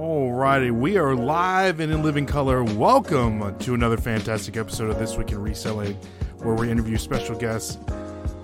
Alrighty, we are live and in living color. Welcome to another fantastic episode of This Week in Reselling, where we interview special guests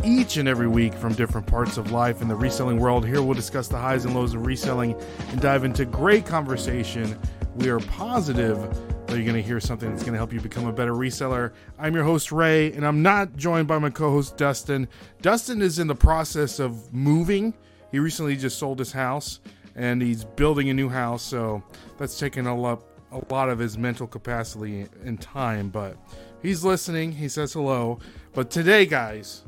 each and every week from different parts of life in the reselling world. Here we'll discuss the highs and lows of reselling and dive into great conversation. We are positive that you're going to hear something that's going to help you become a better reseller. I'm your host, Ray, and I'm not joined by my co host, Dustin. Dustin is in the process of moving. He recently just sold his house and he's building a new house, so that's taking a lot, a lot of his mental capacity and time. But he's listening. He says hello. But today, guys,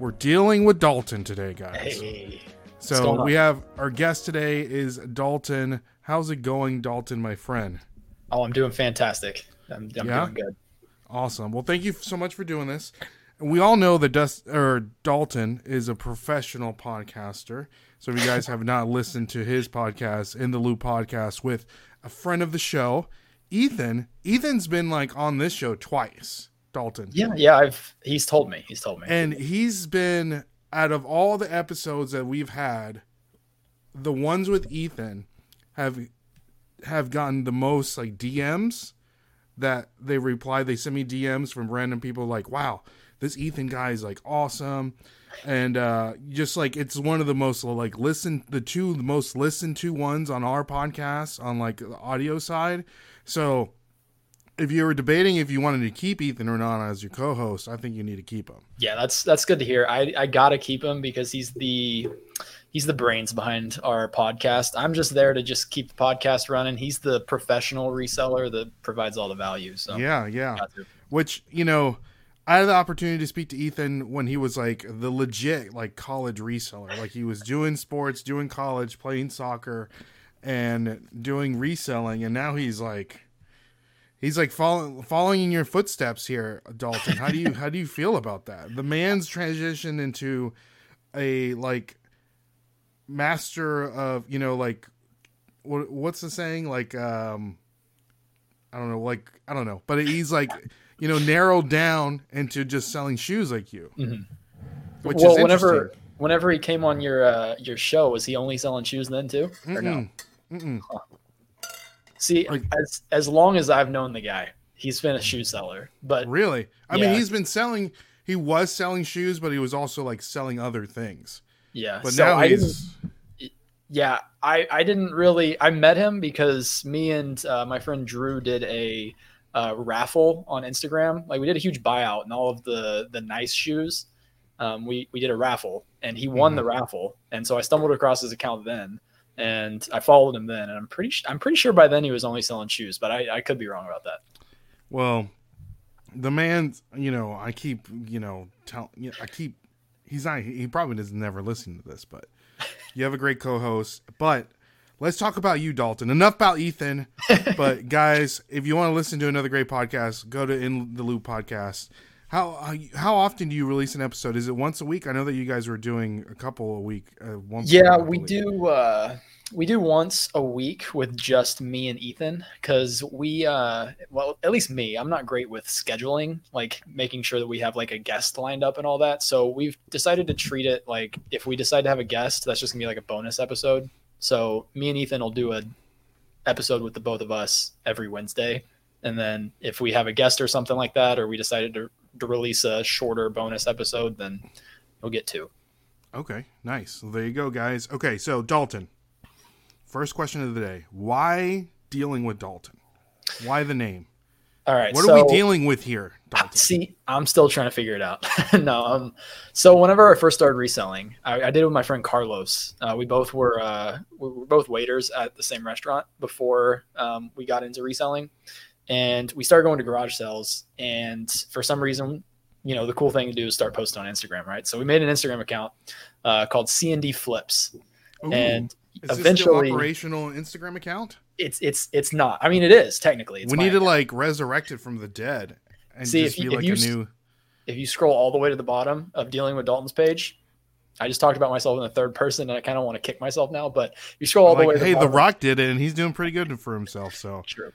we're dealing with Dalton today, guys. Hey. So we have our guest today is Dalton. How's it going, Dalton, my friend? Oh, I'm doing fantastic. I'm, I'm Yeah? doing good. Awesome. Well, thank you so much for doing this. We all know that Dust or Dalton is a professional podcaster. So if you guys have not listened to his podcast, In the Loop podcast, with a friend of the show, Ethan. Ethan's been like on this show twice. Dalton. Yeah, yeah. I've he's told me. He's told me. And he's been out of all the episodes that we've had, the ones with Ethan have have gotten the most like DMs that they reply. They send me DMs from random people like, "Wow, this Ethan guy is like awesome," and uh, just like it's one of the most like listen the two the most listened to ones on our podcast on like the audio side. So if you were debating if you wanted to keep Ethan or not as your co-host, I think you need to keep him. yeah, that's that's good to hear. I I gotta keep him because he's the he's the brains behind our podcast. I'm just there to just keep the podcast running. He's the professional reseller that provides all the value. So Yeah, yeah. Which you know, I had the opportunity to speak to Ethan when he was like the legit like college reseller. Like he was doing sports, doing college, playing soccer, and doing reselling, and now he's like. He's like following following in your footsteps here, Dalton. How do you how do you feel about that? The man's transition into a like master of you know like what what's the saying like um I don't know like I don't know, but he's like you know narrowed down into just selling shoes like you, Mhm. which well, is whenever whenever he came on your uh, your show, was he only selling shoes then too, or no? Mm-mm. Mm-mm. See, Like- as as long as I've known the guy, he's been a shoe seller. But Really? I mean, he's been selling. He was selling shoes, but he was also like selling other things. yeah, But so now I he's yeah i i didn't really i met him because me and uh, my friend drew did a uh, raffle on instagram like we did a huge buyout and all of the the nice shoes um, we we did a raffle and he won Mhm. the raffle and so i stumbled across his account then and i followed him then and i'm pretty sh- i'm pretty sure by then he was only selling shoes but i i could be wrong about that well, the man. You know, I keep you know tell. You know, I keep. He's not. He probably doesn't never listen to this, but you have a great co-host. But let's talk about you, Dalton. Enough about Ethan. but guys, if you want to listen to another great podcast, go to In the Loop podcast. How how- often do you release an episode? Is it once a week? I know that you guys were doing a couple a week. Uh, once a Yeah, we do. Uh, we do once a week with just me and Ethan because we, uh, well, at least me. I'm not great with scheduling, like making sure that we have like a guest lined up and all that. So we've decided to treat it like if we decide to have a guest, that's just gonna be like a bonus episode. So me and Ethan will do a episode with the both of us every Wednesday, and then if we have a guest or something like that, or we decided to, to release a shorter bonus episode, then we'll get two. Okay, nice. Well, there you go, guys. Okay, so Dalton. First question of the day: Why dealing with Dalton? Why the name? All right. What so, are we dealing with here? See, I'm still trying to figure it out. no, um, so whenever I first started reselling, I, I did it with my friend Carlos. Uh, we both were uh, we were both waiters at the same restaurant before um, we got into reselling, and we started going to garage sales. And for some reason, you know, the cool thing to do is start posting on Instagram, right? So we made an Instagram account uh, called CND Flips, Ooh, and is this eventually- operational Instagram account? it's it's it's not. I mean, it is technically. It's we need to like resurrect it from the dead and See, just if be you- if like you a new. if you scroll all the way to the bottom of dealing with Dalton's page, I just talked about myself in the third person, and I kind of want to kick myself now. But you scroll all the way. Like, To the hey, The Rock did it, and he's doing pretty good for himself. So True,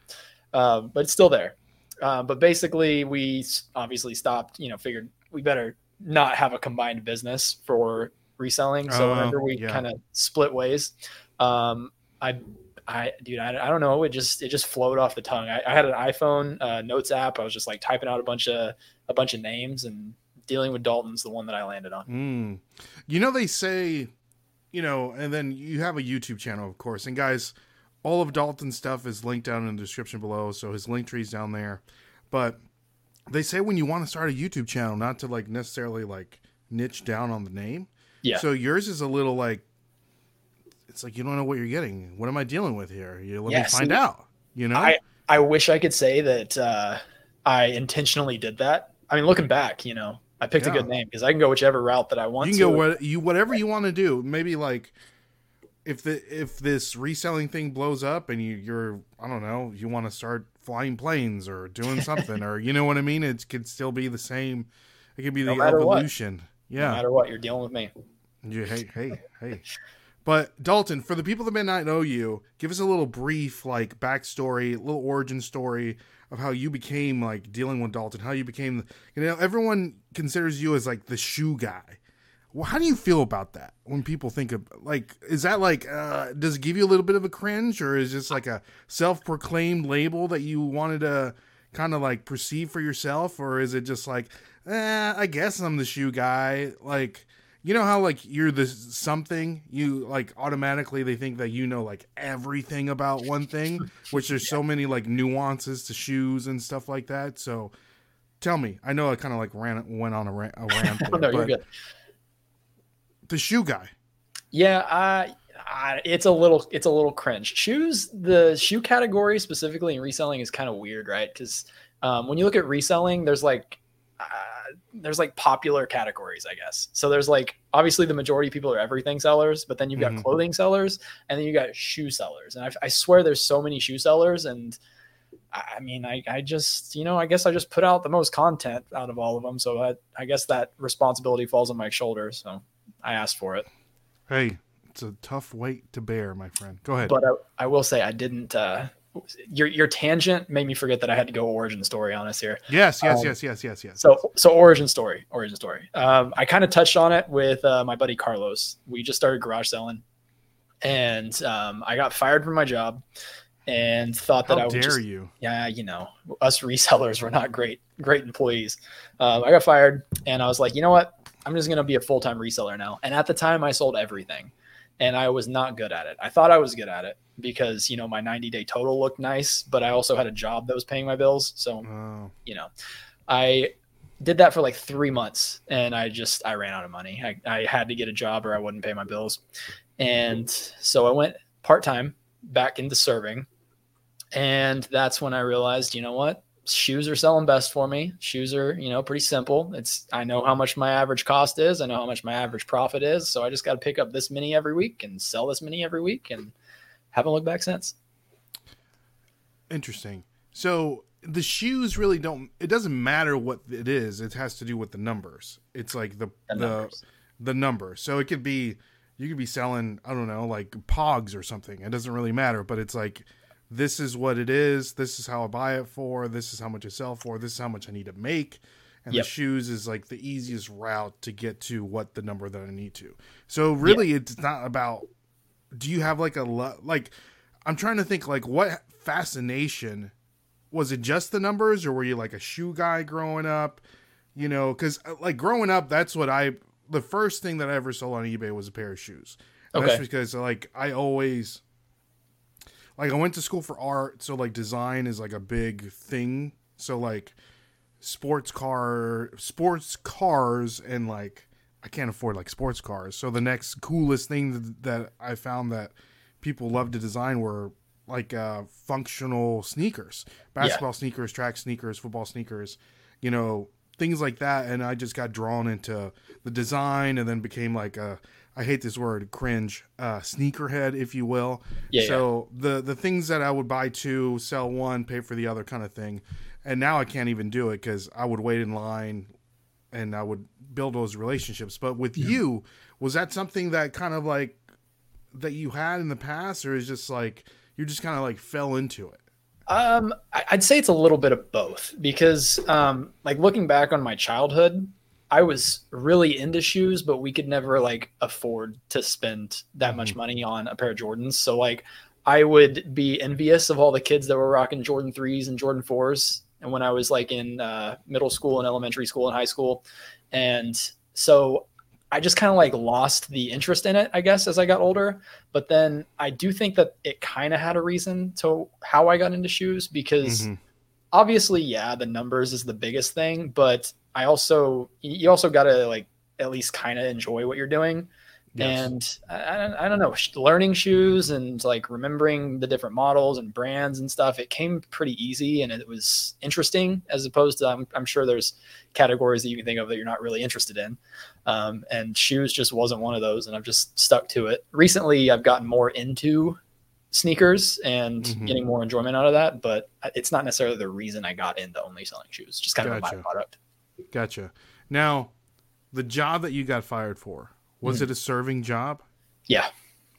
um, but it's still there. Um, but basically, we obviously stopped. You know, figured we better not have a combined business for reselling. So Oh, whenever we yeah. kind of split ways, um, I I dude, I, I don't know. It just it just flowed off the tongue. I, I had an iPhone uh, notes app. I was just like typing out a bunch of a bunch of names and dealing with Dalton's the one that I landed on. Mm. You know they say, you know, and then you have a YouTube channel, of course. And guys, all of Dalton's stuff is linked down in the description below, so his link tree's down there. But they say when you want to start a YouTube channel, not to like necessarily like niche down on the name. Yeah. So yours is a little like it's like you don't know what you're getting. What am I dealing with here? You let Yeah, me find see, out. You know? I I wish I could say that uh, I intentionally did that. I mean, looking back, you know, I picked a good name because I can go whichever route that I want you can to. go what you whatever you want to do. Maybe like if the if this reselling thing blows up and you you're I don't know you want to start flying planes or doing something or you know what I mean. It could still be the same. It could be No the evolution. what. Evolution. No Yeah. matter what, you're dealing with me. You, hey, hey, hey. But Dalton, for the people that may not know you, give us a little brief like backstory, little origin story of how you became like dealing with Dalton, how you became you know, everyone considers you as like the shoe guy. Well, how do you feel about that when people think of like is that like uh does it give you a little bit of a cringe or is just like a self-proclaimed label that you wanted to kind of like perceive for yourself or is it just like eh, I guess I'm the shoe guy like you know how like you're the something you like automatically they think that you know like everything about one thing which there's so many like nuances to shoes and stuff like that so tell me i know i kind of like ran went on a, rant, a rant there, no, you're good. the shoe guy Yeah, I, I, it's a little, it's a little cringe. Shoes, the shoe category specifically in reselling is kind of weird, right? Because um, when you look at reselling, there's like, uh, there's like popular categories, I guess. So there's like obviously the majority of people are everything sellers, but then you've got Mhm. clothing sellers, and then you got shoe sellers. And I, I swear there's so many shoe sellers, and I I mean, I, I just, you know, I guess I just put out the most content out of all of them. So I, I guess that responsibility falls on my shoulders. So I asked for it. hey it's a tough weight to bear my friend go ahead but I, I will say I didn't. Uh, your your tangent made me forget that I had to go origin story on us here. yes yes um, yes yes yes yes So so origin story, origin story. Um, I kind of touched on it with uh, my buddy Carlos. We just started garage selling, and um, I got fired from my job, and thought that how I would dare just you yeah, you know, us resellers were not great, great employees. Um, I got fired, and I was like, you know what? I'm just gonna be a full time reseller now. And at the time, I sold everything, and I was not good at it. I thought I was good at it because you know my 90 day total looked nice, but I also had a job that was paying my bills. So oh you know, I did that for like three months, and I just I ran out of money. I, I had to get a job or I wouldn't pay my bills, and so I went part time back into serving, and that's when I realized, you know what, shoes are selling best for me. Shoes are you know pretty simple. It's I know how much my average cost is. I know how much my average profit is. So I just got to pick up this many every week and sell this many every week, and haven't looked back since. Interesting. So the shoes really don't. It doesn't matter what it is. It has to do with the numbers. It's like the The the numbers. the number. So it could be you could be selling I don't know like Pogs or something. It doesn't really matter. But it's like this is what it is. This is how I buy it for. This is how much I sell for. This is how much I need to make. And Yep. the shoes is like the easiest route to get to what the number that I need to. So really, it's not about. Do you have like a lo- like? I'm trying to think like what fascination was it just the numbers or were you like a shoe guy growing up you know because uh, like growing up that's what i the first thing that i ever sold on ebay was a pair of shoes Okay. that's because like i always like i went to school for art so like design is like a big thing. So like sports car sports cars and like i can't afford like sports cars. So the next coolest thing that, that i found that people love to design were like uh functional sneakers. Basketball sneakers track sneakers football sneakers you know things like that. And i just got drawn into the design and then became like a i hate this word cringe uh sneakerhead if you will. Yeah, so the the things that i would buy two sell one pay for the other kind of thing. And now i can't even do it because i would wait in line and i would build those relationships. But with you was that something that kind of like that you had in the past or is just like you just kind of like fell into it? Um, I'd say it's a little bit of both because, um, like looking back on my childhood, I was really into shoes, but we could never like afford to spend that much money on a pair of Jordans. So like I would be envious of all the kids that were rocking Jordan threes and Jordan fours, and when I was like in uh, middle school and elementary school and high school, and so I just kind of like lost the interest in it, I guess, as I got older. But then I do think that it kind of had a reason to how I got into shoes because Mhm. obviously, yeah, the numbers is the biggest thing, but I also you also got to like at least kind of enjoy what you're doing. Yes. And I, I don't- know, learning shoes and like remembering the different models and brands and stuff, it came pretty easy and it was interesting as opposed to, I'm, I'm sure there's categories that you can think of that you're not really interested in. Um, and shoes just wasn't one of those. And I've just stuck to it. Recently, I've gotten more into sneakers and Mhm. getting more enjoyment out of that, but it's not necessarily the reason I got into only selling shoes, It's just kind of a Gotcha. Gotcha. Now, the job that you got fired for was Mhm. it a serving job? Yeah.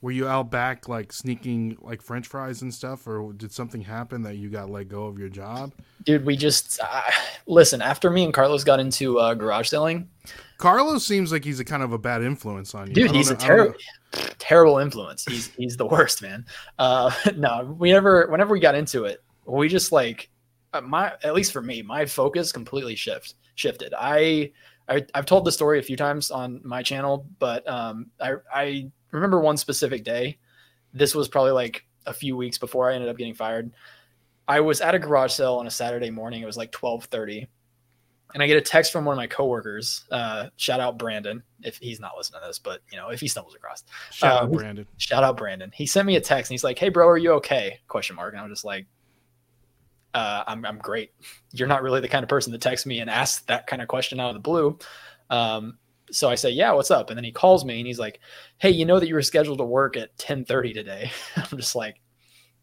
Were you out back like sneaking like French fries and stuff, or did something happen that you got let go of your job? Dude, we just uh, listen. After me and Carlos got into uh, garage selling, Carlos seems like he's a kind of a bad influence on you. Dude, he's a know- don't terrible, terrible influence. He's he's the worst, man. Uh, no, we never. Whenever we got into it, we just like uh, my at least for me, my focus completely shift shifted. I, I I've told the story a few times on my channel, but um, I I remember one specific day. This was probably like a few weeks before I ended up getting fired. I was at a garage sale on a Saturday morning. It was like twelve thirty, and I get a text from one of my coworkers. Uh, shout out Brandon if he's not listening to this, but you know if he stumbles across. Shout uh, out Brandon. Shout out Brandon. He sent me a text and he's like, "Hey, bro, are you okay?" Question mark. And I'm just like, uh, "I'm I'm great. You're not really the kind of person that texts me and asks that kind of question out of the blue." Um, so I say, "Yeah, what's up?" And then he calls me and he's like, "Hey, you know that you were scheduled to work at 10:30 today?" I'm just like,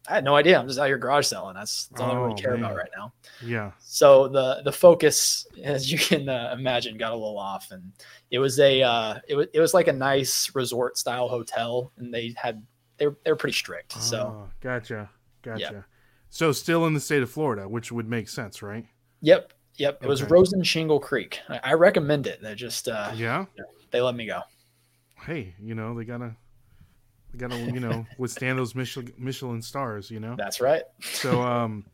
"I had no idea. I'm just out here garage selling. That's, that's all I Oh, really care man. about right now." Yeah. So the the focus, as you can uh, imagine, got a little off, and it was a uh, it was it was like a nice resort style hotel, and they had they were, they were pretty strict. So Oh, gotcha. Gotcha. So still in the state of Florida, which would make sense, right? yep, yep, it was Okay. Rosen Shingle Creek. I, I recommend it. They just uh, Yeah. they let me go. Hey, you know they gotta, they gotta, you know, withstand those Michelin, Michelin stars. You know. That's right. So um,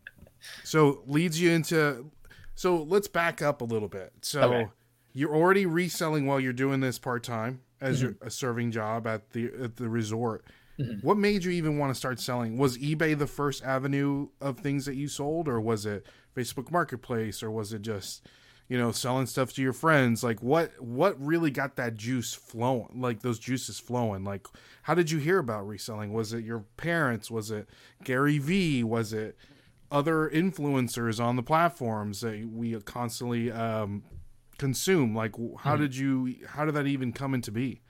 so leads you into. So let's back up a little bit. So Okay. you're already reselling while you're doing this part time as Mm-hmm. your a serving job at the at the resort. Mhm. What made you even want to start selling? Was eBay the first avenue of things that you sold, or was it Facebook Marketplace, or was it just you know selling stuff to your friends? Like what what really got that juice flowing? Like those juices flowing? Like how did you hear about reselling? Was it your parents? Was it Gary Vee? Was it other influencers on the platforms that we constantly um, consume? Like how Mhm. did you how did that even come into be?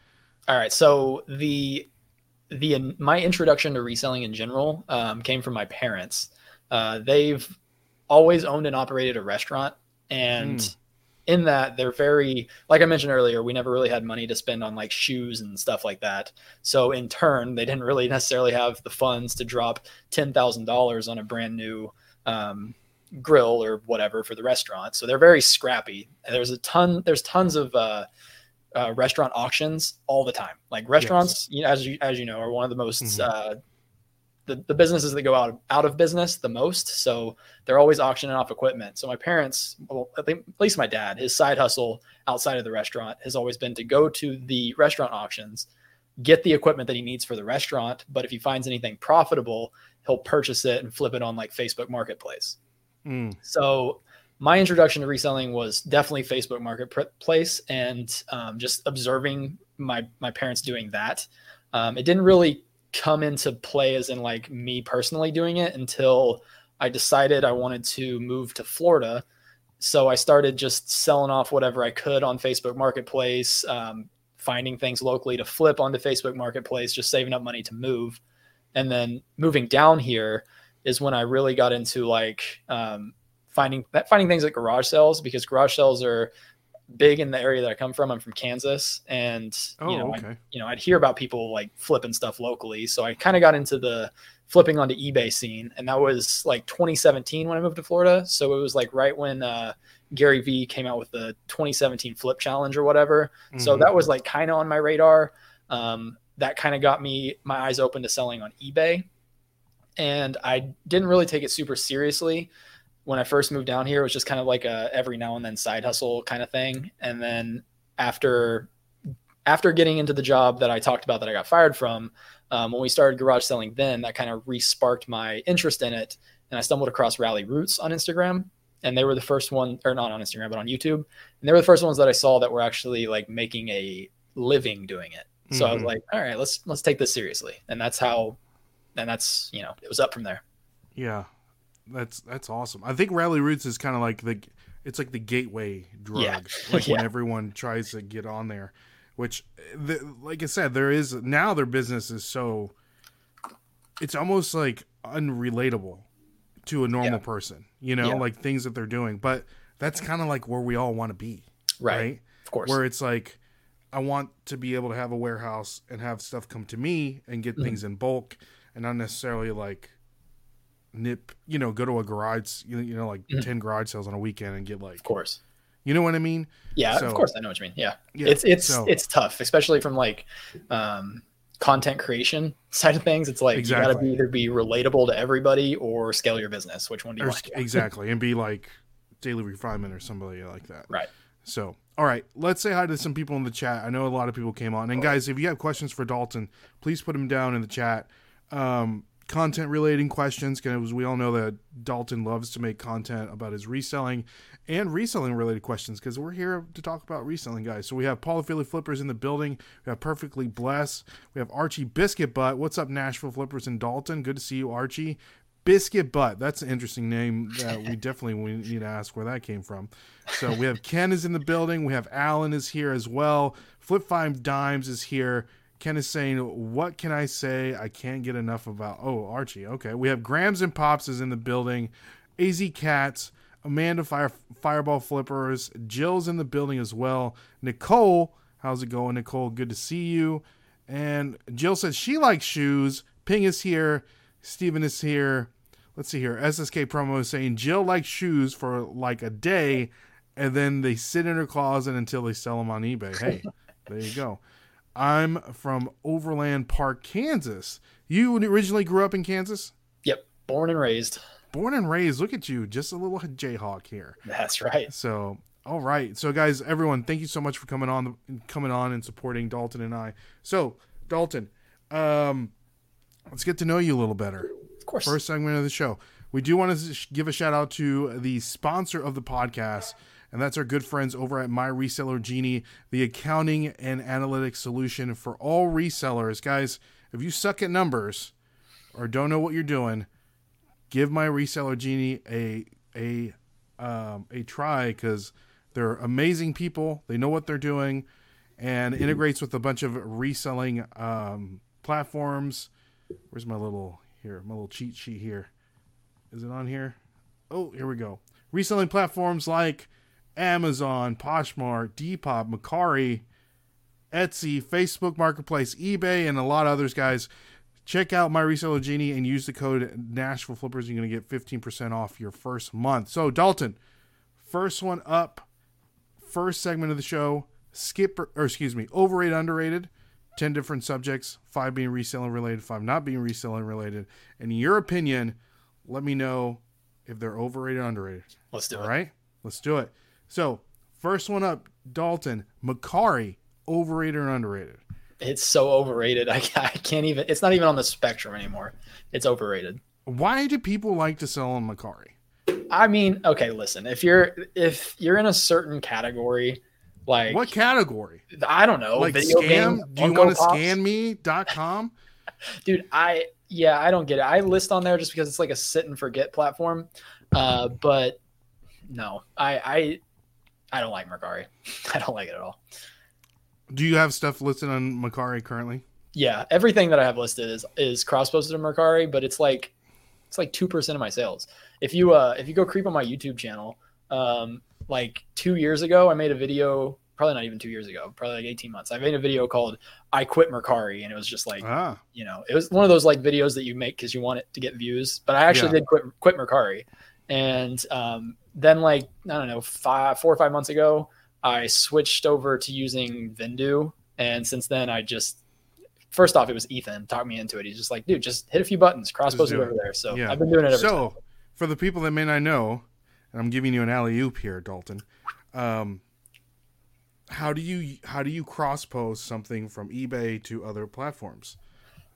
All right. So the the my introduction to reselling in general um, came from my parents. Uh, they've always owned and operated a restaurant, and Mm. in that they're very like I mentioned earlier. We never really had money to spend on like shoes and stuff like that. So in turn, they didn't really necessarily have the funds to drop ten thousand dollars on a brand new. Um, grill or whatever for the restaurant so they're very scrappy there's a ton there's tons of uh uh, restaurant auctions all the time. Like restaurants, you know, as you as you know, are one of the most Mhm. uh, the the businesses that go out out of business the most. So they're always auctioning off equipment. So my parents, well, at at least my dad, his side hustle outside of the restaurant has always been to go to the restaurant auctions, get the equipment that he needs for the restaurant. But if he finds anything profitable, he'll purchase it and flip it on like Facebook Marketplace. Mm, So my introduction to reselling was definitely Facebook Marketplace and um, just observing my my parents doing that. Um, it didn't really come into play as in like me personally doing it until I decided I wanted to move to Florida. So I started just selling off whatever I could on Facebook Marketplace, um, finding things locally to flip onto Facebook Marketplace, just saving up money to move. And then moving down here is when I really got into like um, finding finding things at garage sales because garage sales are big in the area that I come from. I'm from Kansas, and oh, you know, I, you know, I'd hear about people like flipping stuff locally. So I kind of got into the flipping onto eBay scene, and that was like 2017 when I moved to Florida. So it was like right when uh, Gary Vee came out with the 2017 Flip Challenge or whatever. So Mhm. that was like kind of on my radar. Um, that kind of got me my eyes open to selling on eBay. and I didn't really take it super seriously when I first moved down here. It was just kind of like a every now and then side hustle kind of thing. And then after after getting into the job that I talked about that I got fired from, um, when we started garage selling, then that kind of re-sparked my interest in it. And I stumbled across Ralli Roots on Instagram, and they were the first one, or not on Instagram, but on YouTube. And they were the first ones that I saw that were actually like making a living doing it. So mm-hmm. I was mm-hmm. like, all right, let's let's take this seriously. And that's how, and that's you know, it was up from there. Yeah, that's that's awesome. I think Ralli Roots is kind of like the it's like the gateway drug yeah. like yeah. when everyone tries to get on there which the, like i said there is now their business is so it's almost like unrelatable to a normal yeah. person you know like things that they're doing but that's kind of like where we all want to be right. right of course where it's like i want to be able to have a warehouse and have stuff come to me and get mm-hmm. things in bulk and not necessarily like nip, you know, go to a garage, you, know, like mm-hmm. 10 garage sales on a weekend and get like, of course, you know what I mean? Yeah, so, of course I know what you mean. Yeah. yeah it's, it's, so, it's tough, especially from like, um, content creation side of things. It's like exactly. you got to be either be relatable to everybody or scale your business. Which one do you or, want? exactly. And be like daily refinement or somebody like that. Right. So, all right, let's say hi to some people in the chat. I know a lot of people came on. And guys, if you have questions for Dalton, please put them down in the chat. Um, content relating questions because we all know that Dalton loves to make content about his reselling and reselling related questions because we're here to talk about reselling, guys. So we have Paula Philly Flippers in the building. We have Perfectly Blessed. We have Archie Biscuit Butt. What's up, Nashville Flippers and Dalton? Good to see you, Archie. Biscuit Butt. That's an interesting name that we definitely we need to ask where that came from. So we have Ken is in the building. We have Alan is here as well. Flip Five Dimes is here. Ken is saying, "What can I say? I can't get enough about." Oh, Archie. Okay, we have Grams and Pops is in the building. Az Cats, Amanda Fire Fireball Flippers, Jill's in the building as well. Nicole, how's it going, Nicole? Good to see you. And Jill says she likes shoes. Ping is here. Steven is here. Let's see here. SSK promo is saying Jill likes shoes for like a day, and then they sit in her closet until they sell them on eBay. Hey, there you go. I'm from Overland Park, Kansas. You originally grew up in Kansas? Yep, born and raised. Born and raised. Look at you, just a little Jayhawk here. That's right. So, all right. So, guys, everyone, thank you so much for coming on, coming on, and supporting Dalton and I. So, Dalton, um, let's get to know you a little better. Of course. First segment of the show. We do want to give a shout out to the sponsor of the podcast and that's our good friends over at My Reseller Genie, the accounting and analytics solution for all resellers. Guys, if you suck at numbers or don't know what you're doing, give My Reseller Genie a a um, a try because they're amazing people. They know what they're doing, and integrates with a bunch of reselling um, platforms. Where's my little here? My little cheat sheet here. Is it on here? Oh, here we go. Reselling platforms like Amazon, Poshmark, Depop, Mercari, Etsy, Facebook Marketplace, eBay, and a lot of others, guys. Check out My Reseller Genie and use the code Nashville Flippers. You're going to get 15% off your first month. So, Dalton, first one up, first segment of the show. Skip, or excuse me, overrated, underrated. 10 different subjects, five being reselling related, five not being reselling related. In your opinion, let me know if they're overrated, or underrated. Let's do All it. All right, let's do it. So, first one up, Dalton Mercari, overrated or underrated? It's so overrated. I, I can't even. It's not even on the spectrum anymore. It's overrated. Why do people like to sell on Mercari? I mean, okay, listen. If you're if you're in a certain category, like what category? I don't know. Like Video scam? Game, do you want to scan me.com? Dude, I yeah, I don't get it. I list on there just because it's like a sit and forget platform. Uh, but no, I I I don't like Mercari. I don't like it at all. Do you have stuff listed on Mercari currently? Yeah, everything that I have listed is is cross posted on Mercari, but it's like it's like two percent of my sales. If you uh if you go creep on my YouTube channel, um like two years ago I made a video, probably not even two years ago, probably like eighteen months. I made a video called "I Quit Mercari," and it was just like ah. you know it was one of those like videos that you make because you want it to get views. But I actually yeah. did quit quit Mercari, and um then like I don't know, five, four or five months ago, I switched over to using Vendoo, and since then I just first off, it was Ethan talked me into it. He's just like, dude, just hit a few buttons, cross post it over there. So Yeah. I've been doing it ever So, since. for the people that may not know, and I'm giving you an alley oop here, Dalton. Um, how do you how do you cross post something from eBay to other platforms?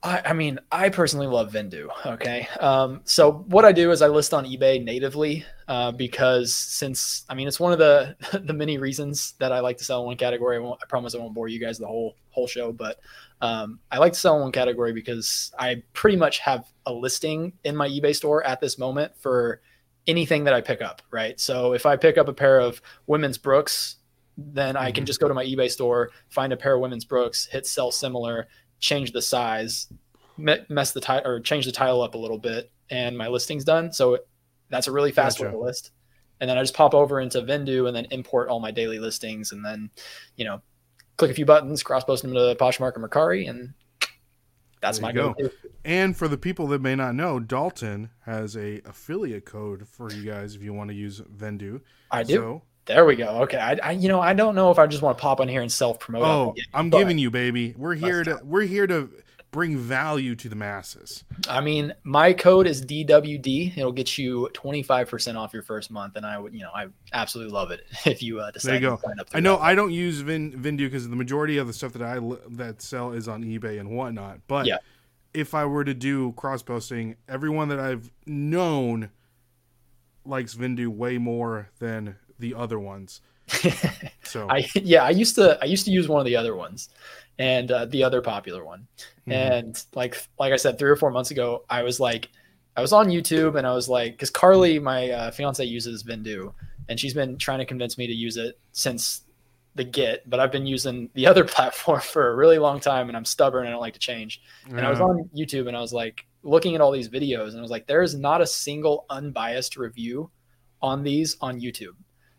I, I mean, I personally love Vendoo. Okay. Um, so what I do is I list on eBay natively uh, because since I mean it's one of the the many reasons that I like to sell in one category. I, won't, I promise I won't bore you guys the whole whole show, but um, I like to sell in one category because I pretty much have a listing in my eBay store at this moment for anything that I pick up. Right. So if I pick up a pair of women's Brooks, then I can Mhm. just go to my eBay store, find a pair of women's Brooks, hit sell similar, change the size, me- mess the title or change the title up a little bit, and my listing's done. So that's a really fast way to list. And then I just pop over into Vendoo and then import all my daily listings, and then you know, click a few buttons, cross post them to Poshmark or Mercari, and that's my go. And for the people that may not know, Dalton has a affiliate code for you guys if you want to use Vendoo. I do. So, there we go. Okay. I, I, you know, I don't know if I just want to pop on here and self promote. oh, I'm giving you, baby. We're here to we're here to bring value to the masses. I mean, my code is DWD. It'll get you 25% off your first month. And I would, you know, I absolutely love it if you uh, decide There you to go. sign up. I know that. I don't use Vin Vendoo because the majority of the stuff that I that sell is on eBay and whatnot. But Yeah. if I were to do cross posting, everyone that I've known likes Vendoo way more than the other ones. So I, yeah, I used to, I used to use one of the other ones and uh, the other popular one. mhm. And like, like I said, three or four months ago, I was like, I was on YouTube and I was like, because Carly, my uh, fiance, uses Vendoo, and she's been trying to convince me to use it since the get. But I've been using the other platform for a really long time, and I'm stubborn. and I don't like to change. And I was on YouTube and I was like looking at all these videos, and I was like, there is not a single unbiased review on these on YouTube.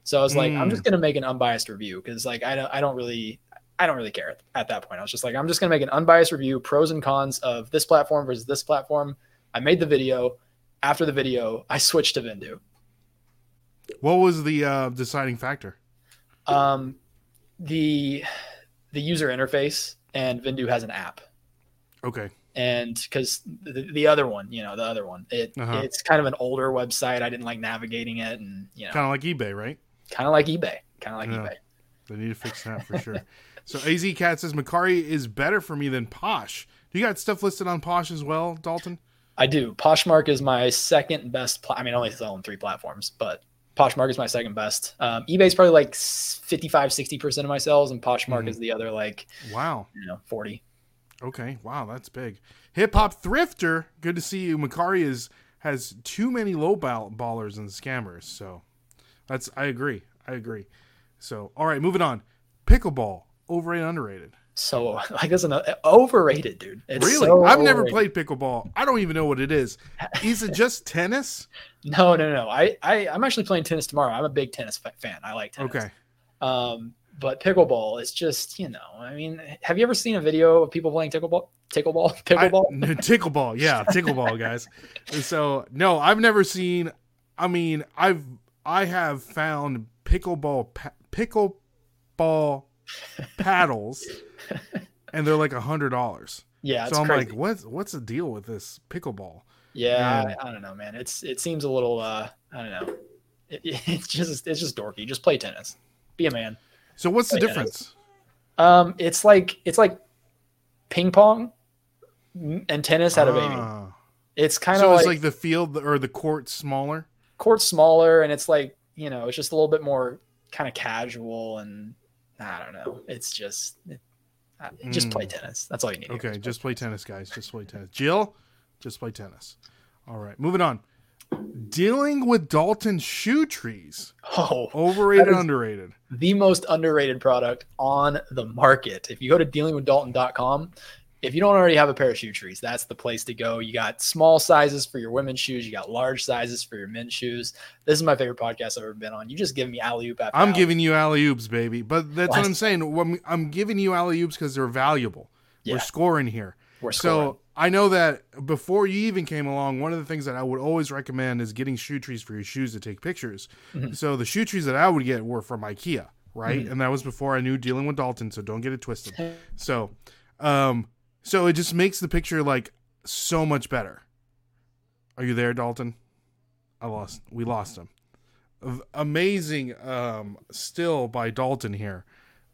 So I was like, I'm Mm. just gonna make an unbiased review because like I don't, I don't really. I don't really care at, at that point. I was just like, I'm just gonna make an unbiased review, pros and cons of this platform versus this platform. I made the video. After the video, I switched to Vendoo. what was the uh, deciding factor? Um, the the user interface and Vendoo has an app, Okay, and because the, the other one, you know, the other one, it Uh-huh. it's kind of an older website. I didn't like navigating it, and you know, kind of like eBay, right? Kind of like eBay, kind of like Yeah. eBay. They need to fix that for sure. So AZ Cat says Mercari is better for me than Posh. Do you got stuff listed on Posh as well, Dalton? I do. Poshmark is my second best. Pla- I mean, I only sell on three platforms, but Poshmark is my second best. Um, eBay's probably like 55, 60% of my sales, and Poshmark Mhm. is the other like, Wow. you know, 40. Okay. Wow, that's big. Hip hop thrifter. Good to see you. Mercari is has too many low ball- ballers and scammers. So that's I agree. I agree. So all right, moving on. Pickleball, overrated, underrated. So like that's another overrated, dude. It's really? so I've never overrated. played pickleball. I don't even know what it is. Is it just tennis? No, no, no. I, I I'm actually playing tennis tomorrow. I'm a big tennis fan. I like tennis. Okay. Um, but pickleball is just, you know, I mean, have you ever seen a video of people playing pickleball? Pickleball? I, Pickleball? no, tickleball, yeah, tickleball, guys. So no, I've never seen. I mean, I've I have found pickleball pa- pickleball paddles, and they're like a hundred dollars. yeah, So I'm crazy. like, what's what's the deal with this pickleball? Yeah. I, I don't know, man. It's it seems a little uh I don't know. It, it's just it's just dorky. Just play tennis. Be a man. So what's the Play difference? Um it's like it's like ping pong and tennis had a baby. Ah. It's kind of so like, it's like the field or the court smaller. Court smaller and it's like, you know, it's just a little bit more kind of casual and I don't know. It's just it, uh, just play Mm. tennis. That's all you need. Okay, just play tennis, guys. Just play tennis. Jill, just play tennis. All right, moving on. Dealing with Dalton shoe trees. Oh, Overrated, underrated. the most underrated product on the market. If you go to dealingwithdalton.com, if you don't already have a pair of shoe trees, that's the place to go. You got small sizes for your women's shoes, you got large sizes for your men's shoes. This is my favorite podcast I've ever been on. You just give me alley oop I'm alley-oop. giving you alley oops, baby. But that's what What? I'm saying. I'm giving you alley oops because they're valuable. We're scoring here. We're scoring. So I know that before you even came along, one of the things that I would always recommend is getting shoe trees for your shoes to take pictures. Mhm. So the shoe trees that I would get were from IKEA, right? Mhm. And that was before I knew dealing with Dalton. So don't get it twisted. So, um, So it just makes the picture like so much better. Are you there, Dalton? I lost. We lost him. Amazing um still by Dalton here.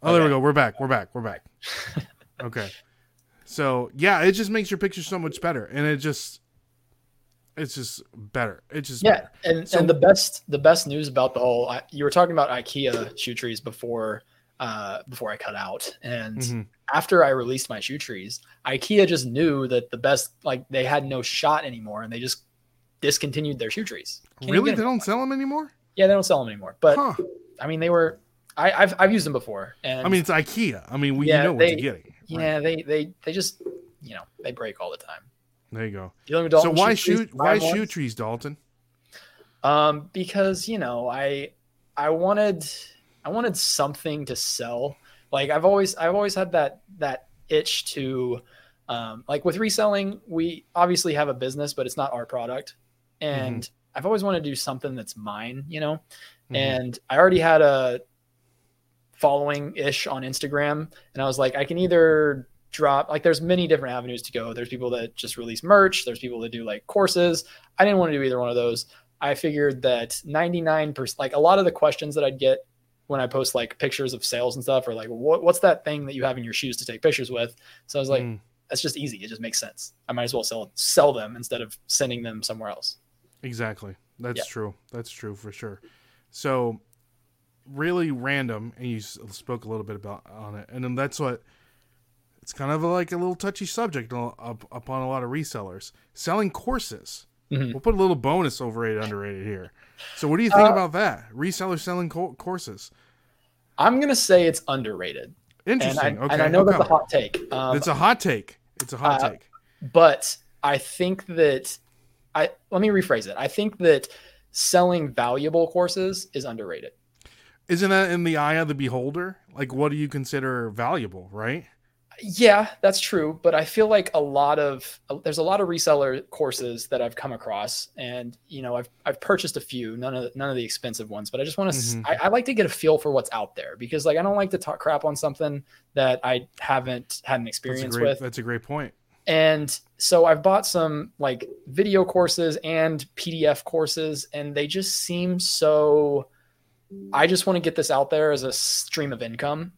Oh, there we go. We're back. We're back. We're back. okay. So, yeah, it just makes your picture so much better and it just it's just better. It's just Yeah, better. and So- and the best the best news about the whole you were talking about IKEA shoe trees before uh before I cut out, and Mhm. After I released my shoe trees, IKEA just knew that the best like they had no shot anymore, and they just discontinued their shoe trees. Can't Really? They don't sell them anymore? Yeah, they don't sell them anymore. But Huh. I mean, they were I, I've I've used them before, and I mean, it's IKEA. I mean, we Yeah, know what they- you're getting. Right. yeah, they they they just you know they break all the time. There you go. With So why shoe shoot trees, why shoe ones, trees, Dalton? Um, because you know, I I wanted I wanted something to sell. Like I've always I've always had that that itch to um like with reselling, we obviously have a business, but it's not our product. And I've always wanted to do something that's mine, you know? Mhm. And I already had a following ish on Instagram. And I was like, I can either drop like there's many different avenues to go. There's people that just release merch, there's people that do like courses. I didn't want to do either one of those. I figured that 99% like a lot of the questions that I'd get when I post like pictures of sales and stuff or like, what, what's that thing that you have in your shoes to take pictures with? So I was like, Mm. that's just easy. It just makes sense. I might as well sell sell them instead of sending them somewhere else. Exactly. That's Yeah. true. That's true for sure. So, really random, and you spoke a little bit about on it, and then that's what it's kind of like a little touchy subject up, upon a lot of resellers selling courses. Mhm. We'll put a little bonus overrated, underrated here. So, what do you think Uh, about that? Resellers selling co- courses. I'm gonna say it's underrated, and I, Interesting. okay, and I know how that's a hot take. Um, it's a hot take. It's a hot uh, take. but I think that I let me rephrase it. I think that selling valuable courses is underrated. Isn't that in the eye of the beholder? Like, what do you consider valuable, right? Yeah, that's true, but I feel like a lot of there's a lot of reseller courses that I've come across, and you know I've I've purchased a few, none of the, none of the expensive ones, but I just want to Mhm. I, I like to get a feel for what's out there because like I don't like to talk crap on something that I haven't had an That's experience great. with, That's a great point. and so I've bought some like video courses and PDF courses, and they just seem so. I just want to get this out there as a stream of income,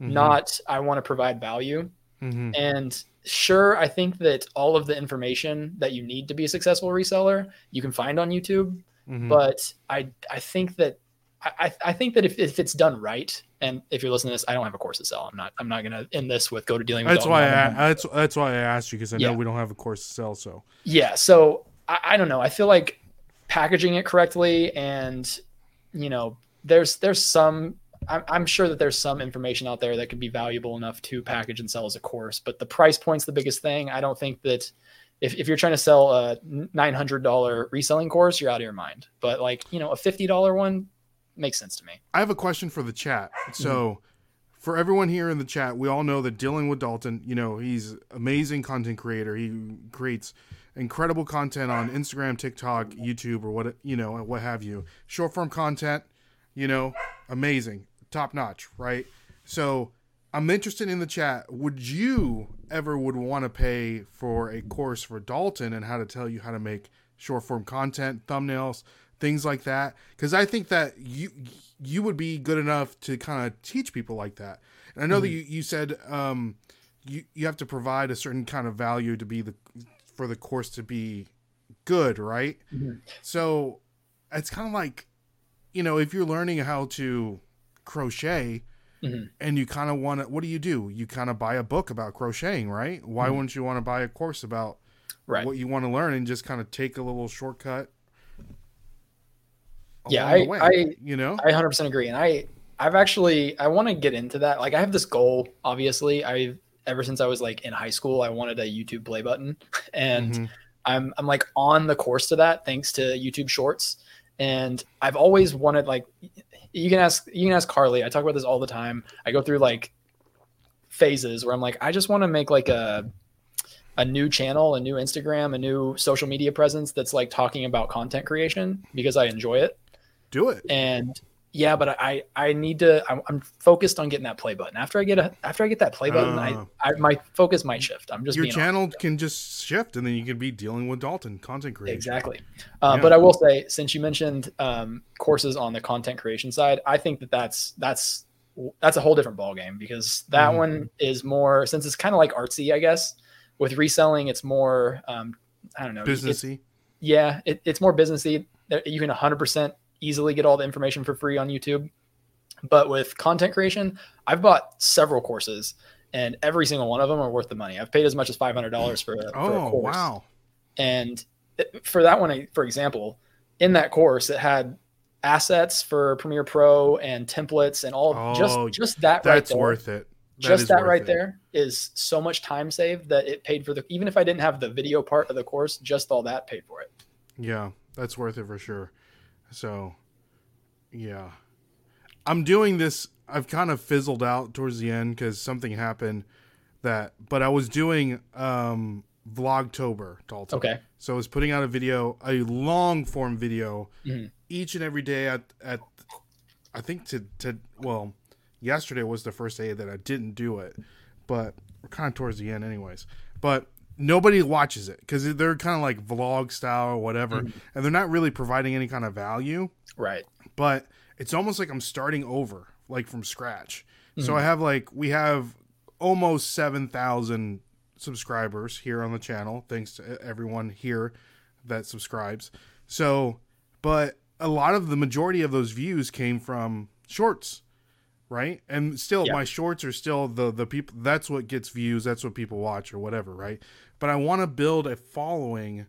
Mhm. not I want to provide value. Mhm. And sure, I think that all of the information that you need to be a successful reseller you can find on YouTube. Mhm. But I I think that I, I- think that if, if it's done right, and if you're listening to this, I don't have a course to sell. I'm not I'm not gonna end this with go to dealing with. That's why I, that's that's why I asked you because I know we don't have a course to sell. So yeah. So I, I don't know. I feel like packaging it correctly, and you know, there's there's some. I'm, I'm sure that there's some information out there that could be valuable enough to package and sell as a course, but the price point's the biggest thing. I don't think that if, if you're trying to sell a $900 reselling course, you're out of your mind. But like, you know, a $50 one makes sense to me. I have a question for the chat. Mm-hmm. So for everyone here in the chat, we all know that dealing with Dalton, you know, he's amazing content creator. He creates incredible content on Instagram, TikTok, YouTube, or what you know, what have you. Short form content, you know, amazing, top notch, right? So I'm interested in the chat. Would you ever would want to pay for a course for Dalton and how to tell you how to make short form content, thumbnails, things like that? Because I think that you you would be good enough to kind of teach people like that. And I know that you, you said um, you you have to provide a certain kind of value to be the for the course to be good, right? Mhm. So it's kind of like you know if you're learning how to crochet Mhm. and you kind of want to what do you do you kind of buy a book about crocheting right why Mhm. wouldn't you want to buy a course about Right. what you want to learn and just kind of take a little shortcut Yeah, I- way, I- you know I 100% agree. And I, I've actually, I want to get into that. Like I have this goal, obviously I, ever since I was like in high school, I wanted a YouTube play button and Mhm. I'm, I'm like on the course to that thanks to YouTube shorts. And I've always wanted like, you can ask, you can ask Carly. I talk about this all the time. I go through like phases where I'm like, I just want to make like a, a new channel, a new Instagram, a new social media presence that's like talking about content creation because I enjoy it do it and Yeah, but I I need to. I'm, I'm focused on getting that play button. After I get a after I get that play button, I, Oh. I my focus might shift. I'm just Your channel can just shift, and then you can be dealing with Dalton content creation. Exactly. Uh, Yeah. But I will say, since you mentioned um, courses on the content creation side, I think that that's that's that's a whole different ballgame because that Mhm. one is more since it's kind of like artsy, I guess. With reselling, it's more um, I don't know Businessy. yeah, it, it's more businessy. You can 100% easily get all the information for free on YouTube. But with content creation, I've bought several courses, and every single one of them are worth the money. I've paid as much as $500 for a, for a Oh course. wow! And for that one, for example, in that course, it had assets for Premiere Pro and templates and all Oh, just just that right there. That's worth it. That just that right it. there is so much time saved that it paid for the even if I didn't have the video part of the course, just all that paid for it. Yeah, that's worth it for sure. So, yeah, I'm doing this. I've kind of fizzled out towards the end because something happened that. But I was doing um Vlogtober, Dalton. Okay. So I was putting out a video, a long form video, Mhm. each and every day at at. I think to to well, yesterday was the first day that I didn't do it, but we're kind of towards the end, anyways. But nobody watches it because they're kind of like vlog style or whatever, Mhm. and they're not really providing any kind of value. Right. But it's almost like I'm starting over, like from scratch. So Mhm. I have like we have almost seven thousand subscribers here on the channel, thanks to everyone here that subscribes. So, but a lot of the majority of those views came from shorts, right? And still, Yeah. my shorts are still the the people. That's what gets views. That's what people watch or whatever, right? But I want to build a following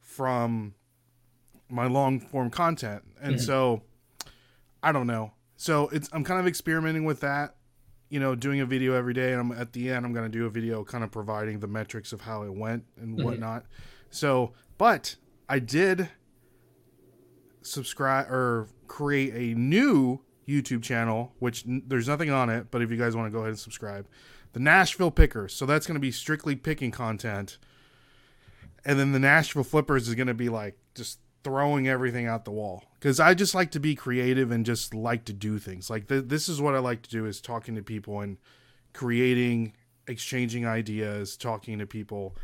from my long form content, and Mhm. so I don't know. So it's I'm kind of experimenting with that you know, doing a video every day, and I'm at the end, I'm going to do a video kind of providing the metrics of how it went and Mhm. whatnot. So, but I did subscribe or create a new YouTube channel, which n- there's nothing on it, but if you guys want to go ahead and subscribe, the Nashville Pickers. So that's going to be strictly picking content, and then the Nashville Flippers is going to be like just throwing everything out the wall because I just like to be creative and just like to do things. Like th- this is what I like to do is talking to people and creating, exchanging ideas, talking to people.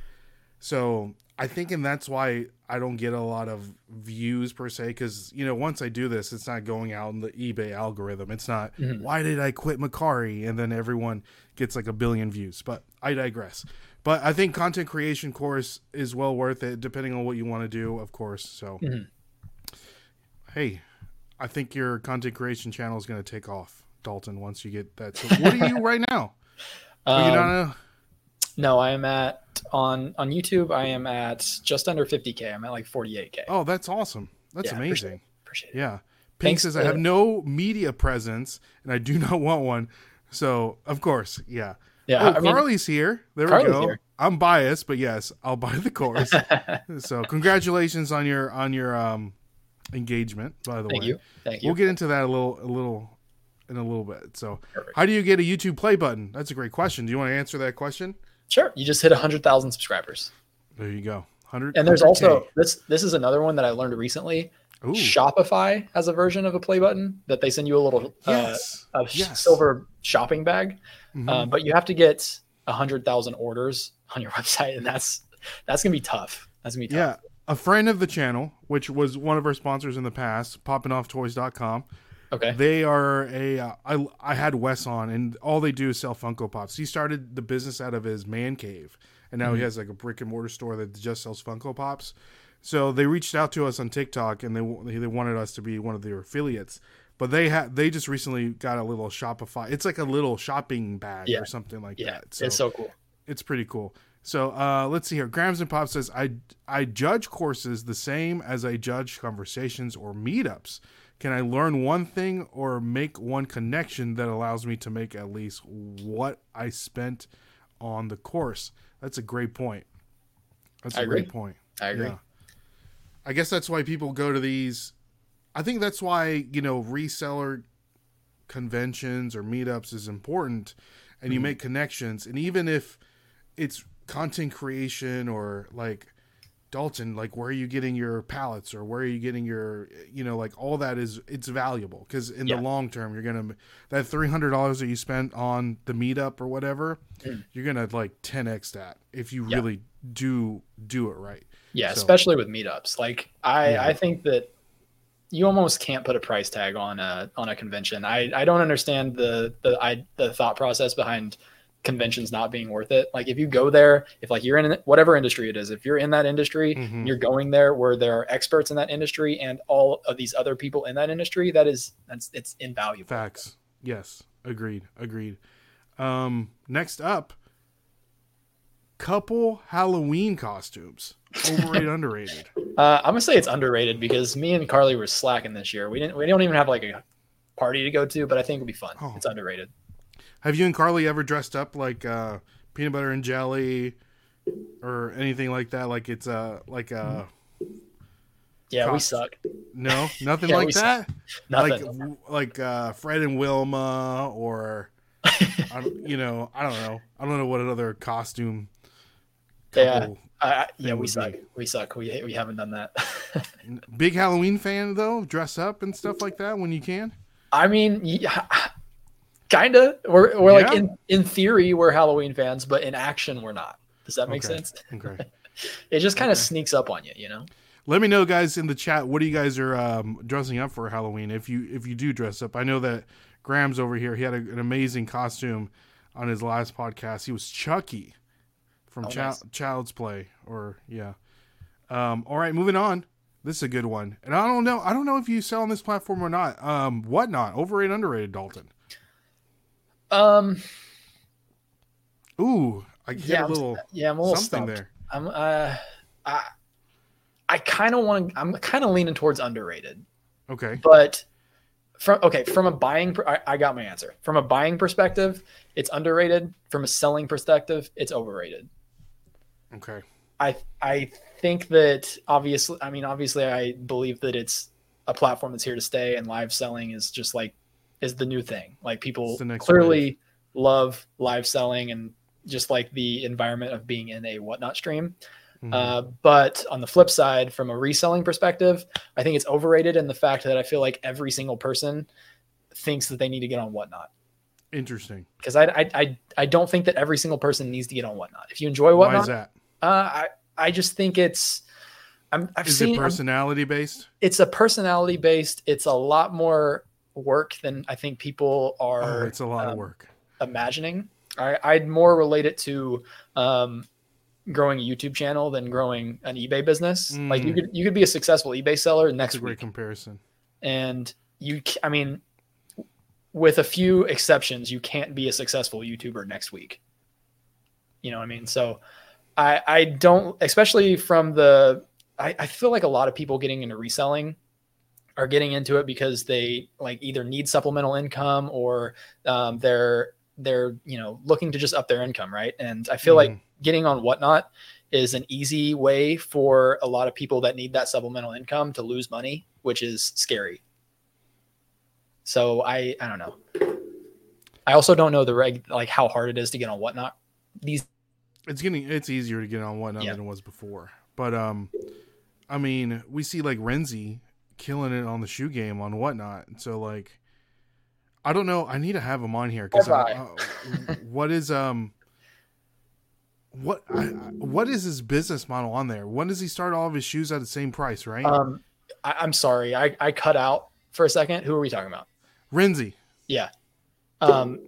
So I think, and that's why I don't get a lot of views per se, because you know, once I do this, it's not going out in the eBay algorithm. It's not Mhm. why did I quit Mercari, and then everyone gets like a billion views. But I digress. But I think content creation course is well worth it, depending on what you want to do, of course. So, Mhm. hey, I think your content creation channel is going to take off, Dalton. Once you get that. So what are you right now? Um, no, I am at on on YouTube. I am at just under 50k. I'm at like 48k. Oh, that's awesome. That's Yeah, appreciate amazing. Appreciate it. Yeah. Pink Thanks says I have no media presence and I do not want one. So of course, yeah. Yeah, oh, I mean, Carly's here. There Carly's we go. here. I'm biased, but yes, I'll buy the course. so congratulations on your on your um engagement. By the thank way, you, thank you. we'll get into that a little a little in a little bit. So Perfect. how do you get a YouTube play button? That's a great question. Do you want to answer that question? Sure, you just hit 100,000 subscribers, There you go. Hundred. and there's also this. This is another one that I learned recently. Ooh, Shopify has a version of a play button that they send you a little uh, yes. a Yes. silver shopping bag, Mhm. um, but you have to get hundred thousand orders on your website, and that's that's gonna be tough. That's gonna be tough. Yeah, a friend of the channel, which was one of our sponsors in the past, poppinofftoys.com. Okay. They are a. Uh, I I had Wes on, and all they do is sell Funko Pops. He started the business out of his man cave, and now he Mhm. has like a brick and mortar store that just sells Funko Pops. So they reached out to us on TikTok, and they they wanted us to be one of their affiliates. But they had they just recently got a little Shopify. It's like a little shopping bag Yeah. or something like Yeah, that. So it's so cool. it's pretty cool. So uh, let's see here. Grams and Pop says I I judge courses the same as I judge conversations or meetups. Can I learn one thing or make one connection that allows me to make at least what I spent on the course? That's a great point. That's a I agree. great point. I agree. Yeah. I guess that's why people go to these. I think that's why you know reseller conventions or meetups is important, and you Mhm. make connections. And even if it's content creation or like Dalton, like where are you getting your pallets or where are you getting your, you know, like all that is it's valuable because in Yeah. the long term you're gonna that three hundred dollars that you spent on the meetup or whatever, Mm. you're gonna like ten x that if you Yeah. really do do it right. Yeah, So- especially with meetups. Like I, Yeah. I think that you almost can't put a price tag on a on a convention. I, I don't understand the the I the thought process behind conventions not being worth it. Like if you go there, if like you're in whatever industry it is, if you're in that industry, Mhm. you're going there where there are experts in that industry and all of these other people in that industry, that is that's it's invaluable. Facts. Yes. Agreed. Agreed. Um, next up, couple Halloween costumes. Overrated, underrated. Uh, I'm gonna say it's underrated because me and Carly were slacking this year. We didn't we don't even have like a party to go to, but I think it'll be fun. Oh. It's underrated. Have you and Carly ever dressed up like uh, peanut butter and jelly or anything like that? Like it's uh, like a. Yeah, we suck. no, nothing Yeah, like that. Nothing. Like like uh, Fred and Wilma or you know I don't know I don't know what another costume. Yeah. couple- I, I, yeah, we suck. be. We suck. We we haven't done that. Big Halloween fan though. Dress up and stuff like that when you can. I mean, yeah, kinda. We're we're like in in theory we're Halloween fans, but in action we're not. Does that make Okay. sense? Okay. It just kind of Okay. sneaks up on you, you know. Let me know, guys, in the chat. What do you guys are um, dressing up for Halloween? If you if you do dress up, I know that Graham's over here. He had a, an amazing costume on his last podcast. He was Chucky from Oh, Chil- nice. Child's Play, or yeah. Um, all right, moving on. This is a good one, and I don't know. I don't know if you sell on this platform or not. Um, whatnot, overrated, underrated, Dalton. Um, Ooh, I get yeah, a I'm- little yeah, I'm a little something stumped. there. I'm uh, I I kind of want to. I'm kind of leaning towards underrated. Okay, but from okay from a buying I, I got my answer from a buying perspective it's underrated from a selling perspective it's overrated okay, i i think that obviously i mean obviously i believe that it's a platform that's here to stay and live selling is just like is the new thing like people It's the next clearly love live selling and just like the environment of being in a whatnot stream Mhm. uh, but on the flip side, from a reselling perspective, I think it's overrated in the fact that I feel like every single person thinks that they need to get on whatnot. interesting. Because I, I, I, I don't think that every single person needs to get on whatnot. If you enjoy whatnot, Why is that? uh, I, I just think it's, I'm, I've Is seen it I'm- personality based? it's a personality based. It's a lot more work than I think people Oh, are it's a lot of um, work. imagining. I, I'd more relate it to um, growing a YouTube channel than growing an eBay business. Like you Mm. could you could be a successful eBay seller That's next a great week, comparison. and you I mean, with a few exceptions, you can't be a successful YouTuber next week. You know what I mean? So I I don't especially from the I, I feel like a lot of people getting into reselling are getting into it because they like either need supplemental income or um, they're they're you know looking to just up their income right and i feel like Mhm. getting on whatnot is an easy way for a lot of people that need that supplemental income to lose money which is scary so i i don't know i also don't know the reg like how hard it is to get on whatnot these it's getting it's easier to get on whatnot Yeah. than it was before. But um, I mean, we see like Renzi killing it on the shoe game on whatnot. And so like, I don't know. I need to have him on here because uh, what is um. What I, what is his business model on there? When does he start all of his shoes at the same price? Right, um I, i'm sorry I, I cut out for a second who are we talking about Renzi. yeah um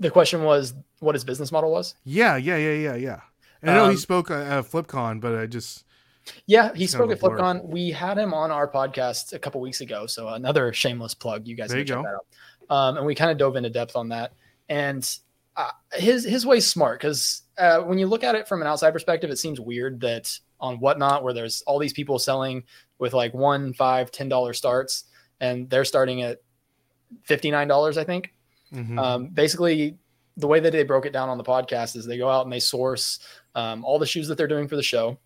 the question was what his business model was Yeah, yeah, yeah, yeah, yeah. And I know he Um, spoke at FlipCon, but I just Yeah, he spoke at. FlipCon. We had him on our podcast a couple weeks ago, so another shameless plug. You guys There can you check go. that out. Um, and we kind of dove into depth on that. And uh, his his way's smart because uh, when you look at it from an outside perspective, it seems weird that on whatnot, where there's all these people selling with like one, five, ten dollar starts, and they're starting at fifty nine dollars, I think. mhm. Um, basically, the way that they broke it down on the podcast is they go out and they source um, all the shoes that they're doing for the show.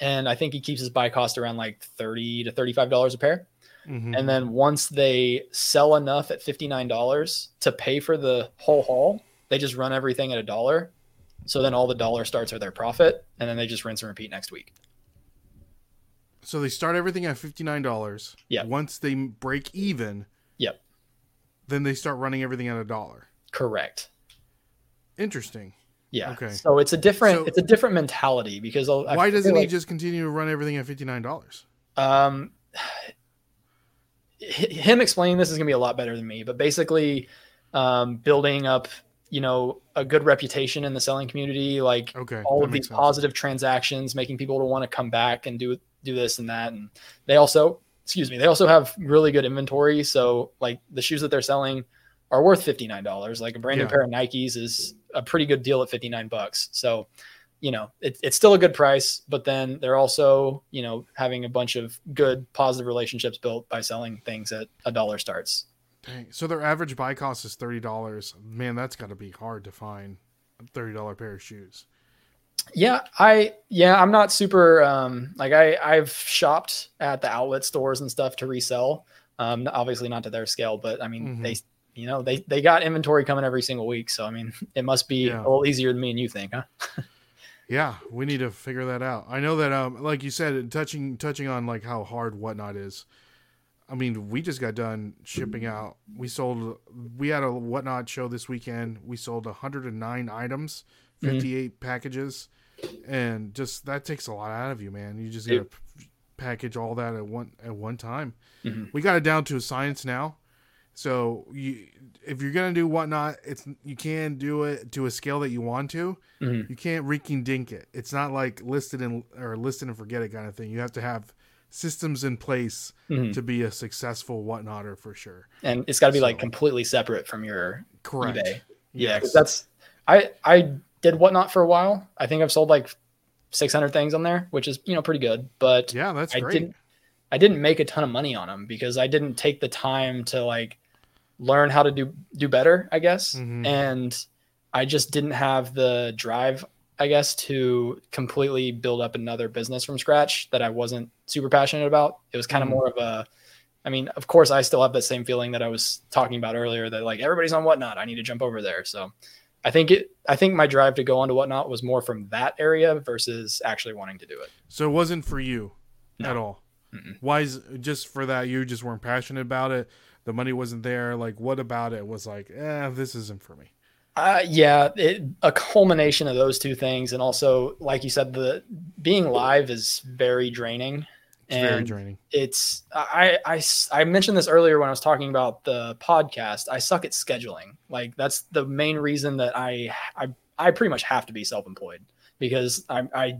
And I think he keeps his buy cost around like 30 to $35 a pair. Mhm. And then once they sell enough at $59 to pay for the whole haul, they just run everything at a dollar. So then all the dollar starts are their profit. And then they just rinse and repeat next week. So they start everything at fifty nine dollars. Yeah. Once they break even, Yep. then they start running everything at a dollar. Correct. Interesting. Yeah. Okay. So it's a different So- it's a different mentality because I'll, Why doesn't he just continue to run everything at fifty nine dollars? um him explaining this is going to be a lot better than me, but basically um building up, you know, a good reputation in the selling community like Okay. all of these sense. positive transactions, making people to want to come back and do do this and that. And they also, excuse me, they also have really good inventory. So like the shoes that they're selling are worth fifty nine dollars. Like a brand new Yeah. pair of Nikes is a pretty good deal at fifty nine bucks. So you know it, it's still a good price, but then they're also you know having a bunch of good positive relationships built by selling things at a dollar starts. Dang. So their average buy cost is thirty dollars. Man, that's got to be hard to find a thirty dollar pair of shoes. Yeah, I yeah, I'm not super um like I I've shopped at the outlet stores and stuff to resell. Um obviously not to their scale, but I mean Mhm. they you know, they they got inventory coming every single week, so I mean, it must be Yeah. a little easier than me and you think, huh? Yeah, we need to figure that out. I know that, um, like you said, touching touching on like how hard whatnot is. I mean, we just got done shipping out. We sold. We had a whatnot show this weekend. We sold 109 items, Mhm. 58 packages, and just that takes a lot out of you, man. You just got to Yep. package all that at one at one time. Mhm. We got it down to a science now. So you, if you're gonna do whatnot, it's you can do it to a scale that you want to. Mhm. You can't reeking dink it. It's not like listed and or listed and forget it kind of thing. You have to have systems in place Mhm. to be a successful whatnotter for sure. And it's got to be like completely separate from your Correct. eBay. Yeah, Yes. that's I I did whatnot for a while. I think I've sold like 600 things on there, which is, you know, pretty good, but yeah, that's I great. didn't I didn't make a ton of money on them because I didn't take the time to like learn how to do do better, I guess. Mhm. And I just didn't have the drive, I guess, to completely build up another business from scratch that I wasn't super passionate about. It was kind of Mhm. more of a I mean, of course I still have that same feeling that I was talking about earlier that like everybody's on whatnot. I need to jump over there. So I think it I think my drive to go onto whatnot was more from that area versus actually wanting to do it. So it wasn't for you No. at all. Mm-mm. Why is just for that you just weren't passionate about it? The money wasn't there. Like what about it was like, eh, this isn't for me. Uh, yeah, it, a culmination of those two things, and also, like you said, the being live is very draining. It's very draining. it's I, I I mentioned this earlier when I was talking about the podcast. I suck at scheduling. Like that's the main reason that I I I pretty much have to be self employed because I I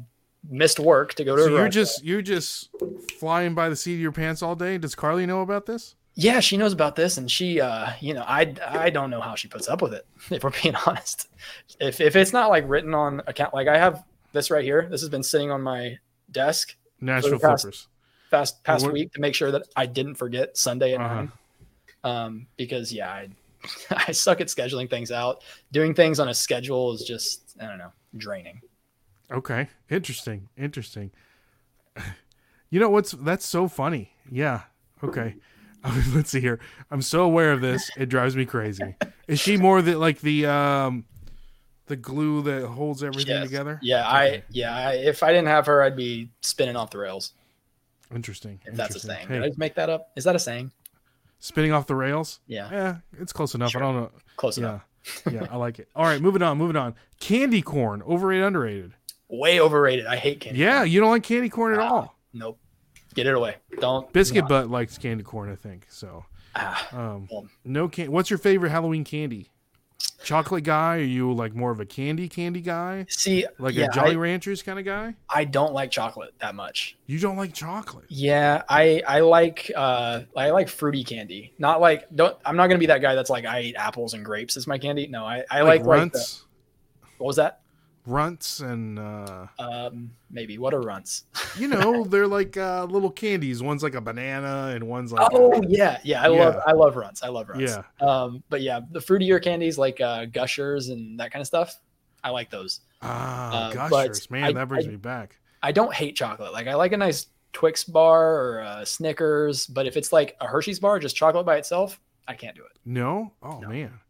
missed work to go to. So a you're just you're just flying by the seat of your pants all day. Does Carly know about this? Yeah she knows about this and she uh you know i i don't know how she puts up with it if we're being honest if if it's not like written on account like i have this right here this has been sitting on my desk Nashville past- Flippers. fast past What- week to make sure that i didn't forget sunday at Uh-huh. nine um because yeah i i suck at scheduling things out doing things on a schedule is just i don't know draining Okay, interesting, interesting. You know what's that's so funny? Yeah. Okay. Let's see here. I'm so aware of this. It drives me crazy. Is she more the like the um the glue that holds everything Yes. together? yeah i yeah I, if i didn't have her i'd be spinning off the rails Interesting. if that's a interesting. saying did i just make that up is that a saying spinning off the rails? yeah Yeah, it's close enough. Sure. I don't know. close enough Yeah. Yeah, I like it. All right, moving on, moving on. Candy corn, overrated, underrated. way overrated i hate candy Yeah, corn. you don't like candy corn at Ah. all. nope get it away don't Biscuit butt likes candy corn, I think. So ah, Um, Well- no can. What's your favorite Halloween candy? Chocolate guy? Are you like more of a candy candy guy, see like yeah, a Jolly I, Ranchers kind of guy? I don't like chocolate that much You don't like chocolate. yeah i i like uh i like fruity candy not like don't i'm not gonna be that guy that's like i eat apples and grapes as my candy no i i like, like, the, what was that runts, and uh, um maybe what are runts you know they're like uh, little candies. One's like a banana, and one's like oh yeah yeah i love i love runts i love runts Yeah. um but yeah the fruitier candies like uh gushers and that kind of stuff i like those ah uh, gushers. Man, I- that brings I- me back. I don't hate chocolate. Like I like a nice Twix bar or a Snickers, but if it's like a Hershey's bar, just chocolate by itself, I can't do it. No, oh No. man,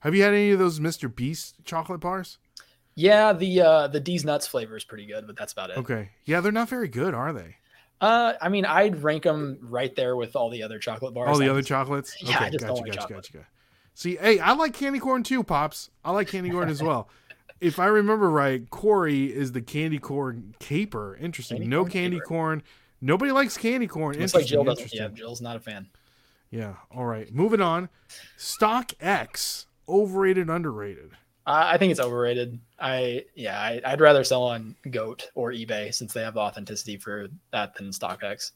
have you had any of those Mr. Beast chocolate bars? Yeah, the uh the Deez Nuts flavor is pretty good, but that's about it. Okay, yeah, they're not very good, are they? Uh, I mean, I'd rank them right there with all the other chocolate bars. All the other chocolates. Yeah, I okay, just gotcha, don't like gotcha, chocolate. gotcha. See, hey, I like candy corn too, pops. I like candy corn as well. If I remember right, Corey is the candy corn caper. Interesting. Candy no corn candy caper. corn. Nobody likes candy corn. Looks like Jill doesn't. Yeah, Jill's not a fan. Yeah. All right. Moving on. Stock X. Overrated, underrated. I, think it's overrated. I yeah, I, I'd rather sell on Goat or eBay since they have the authenticity for that than StockX.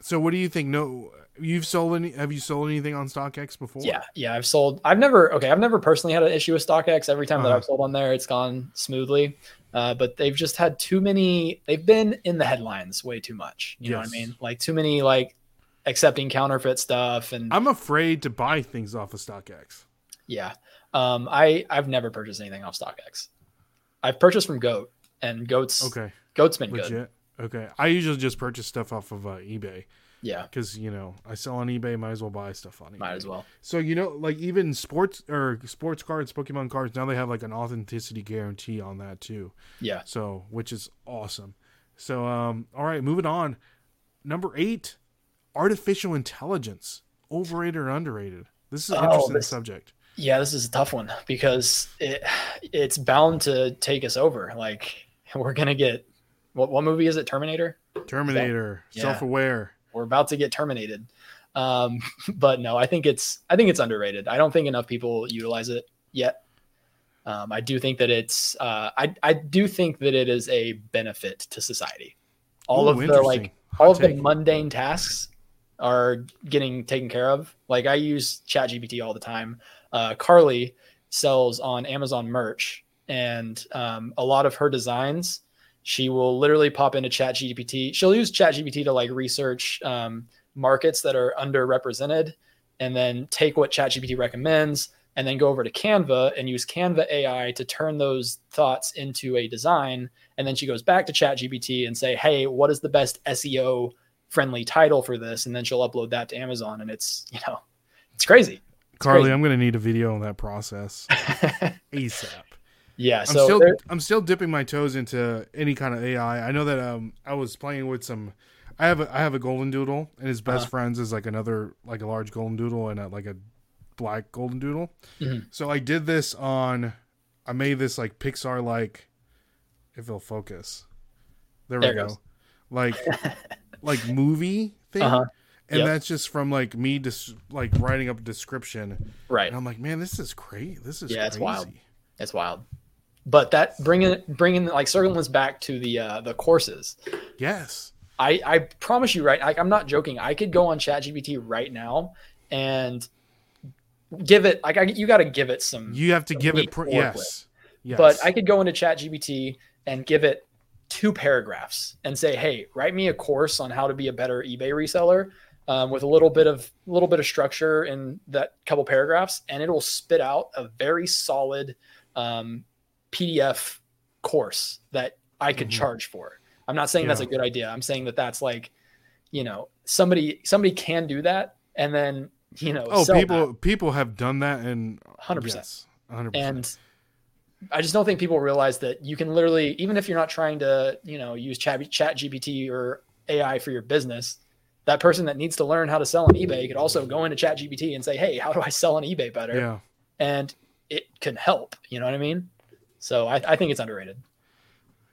So, what do you think? No, you've sold any? Have you sold anything on StockX before? Yeah, yeah, I've sold. I've never okay. I've never personally had an issue with StockX. Every time that Uh-huh. I've sold on there, it's gone smoothly. Uh, but they've just had too many. They've been in the headlines way too much. You know what I mean? Like too many like accepting counterfeit stuff and I'm afraid to buy things off of StockX. yeah. Um, I I've never purchased anything off StockX. I've purchased from Goat and Goat's Okay. Goat's been good. Legit. Okay. I usually just purchase stuff off of uh, eBay Yeah, because you know I sell on eBay. Might as well buy stuff on eBay. might as well. So you know, like even sports or sports cards, Pokemon cards, now they have like an authenticity guarantee on that too. Yeah. So which is awesome. So um, all right, moving on. Number eight, artificial intelligence, overrated or underrated? This is an Oh, interesting this- subject. Yeah, this is a tough one because it it's bound to take us over. Like we're gonna get what what movie is it? Terminator. Terminator, Yeah. self-aware. We're about to get terminated. Um, but no, I think it's I think it's underrated. I don't think enough people utilize it yet. Um, I do think that it's uh, I I do think that it is a benefit to society. All Ooh, of the like all of the mundane tasks are getting taken care of. Like I use ChatGPT all the time. Uh, Carly sells on Amazon merch, and um, a lot of her designs, she will literally pop into ChatGPT. She'll use ChatGPT to like research um, markets that are underrepresented, and then take what ChatGPT recommends, and then go over to Canva and use Canva AI to turn those thoughts into a design. And then she goes back to ChatGPT and say, "Hey, what is the best SEO friendly title for this?" And then she'll upload that to Amazon, and it's you know, it's crazy. Carly, crazy. I'm going to need a video on that process ASAP. yeah. I'm So still there- I'm still dipping my toes into any kind of AI. I know that um I was playing with some. I have a I have a golden doodle, and his best Uh-huh. friends is like another like a large golden doodle and a, like a black golden doodle. Mhm. So I did this on. I made this like Pixar like. If it'll focus, there, There we go. goes. Like like movie thing. Uh-huh. And Yep. that's just from like me just like writing up a description, right. and I'm like, man, this is crazy. This is Yeah, it's wild. It's wild. But that bringing bringing like circling this back to the uh, the courses. Yes, I I promise you, right? Like I'm not joking. I could go on ChatGPT right now and give it like I, you got to give it some. You have to give it. Pr- yes. Yes. But I could go into ChatGPT and give it two paragraphs and say, "Hey, write me a course on how to be a better eBay reseller." Um, with a little bit of little bit of structure in that couple paragraphs, and it'll spit out a very solid um, PDF course that I could Mhm. charge for. I'm not saying that's a good idea. I'm saying that that's like, you know, somebody somebody can do that, and then you know, oh, people that. people have done that, and 100%. yes, 100. percent and I just don't think people realize that you can literally, even if you're not trying to, you know, use Chat, Chat GPT or AI for your business, that person that needs to learn how to sell on eBay could also go into Chat GPT and say, "Hey, how do I sell on eBay better?" Yeah. And it can help. You know what I mean? So I, I think it's underrated.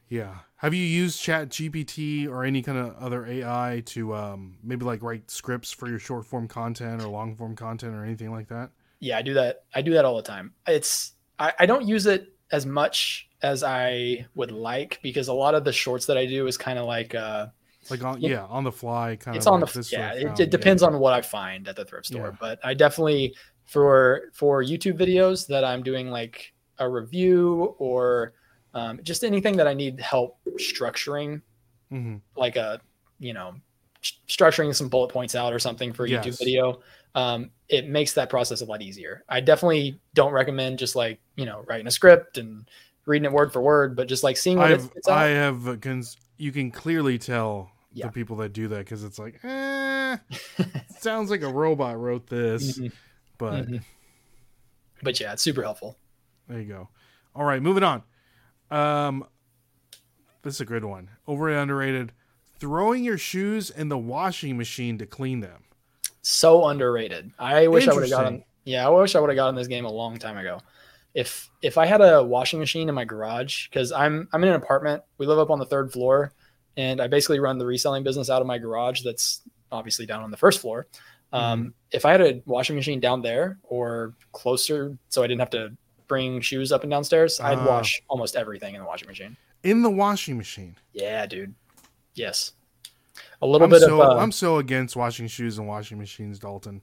Yeah. Have you used Chat GPT or any kind of other AI to um, maybe like write scripts for your short form content or long form content or anything like that? Yeah, I do that. I do that all the time. It's I, I don't use it as much as I would like because a lot of the shorts that I do is kind of like uh, Like on Yeah. yeah, on the fly kind it's of. on like the yeah. It, it depends on what I find at the thrift store, Yeah. but I definitely for for YouTube videos that I'm doing like a review or um, just anything that I need help structuring, Mhm. like a you know st- structuring some bullet points out or something for a YouTube Yes. video. Um, it makes that process a lot easier. I definitely don't recommend just like you know writing a script and reading it word for word, but just like seeing what I've it's, it's. I have cons- you can clearly tell Yeah. the people that do that because it's like, eh, sounds like a robot wrote this, Mhm. but Mhm. But yeah, it's super helpful. There you go. All right, moving on. Um, this is a good one. Overrated, underrated. throwing your shoes in the washing machine to clean them. So underrated. I wish I would have gotten. Yeah, I wish I would have gotten this game a long time ago. If if I had a washing machine in my garage, because I'm I'm in an apartment. We live up on the third floor, and I basically run the reselling business out of my garage. That's obviously down on the first floor. Um, If I had a washing machine down there or closer, so I didn't have to bring shoes up and downstairs, I'd Ah. wash almost everything in the washing machine. In the washing machine. Yeah, dude. Yes. A little I'm bit so of uh, I'm so against washing shoes and washing machines, Dalton.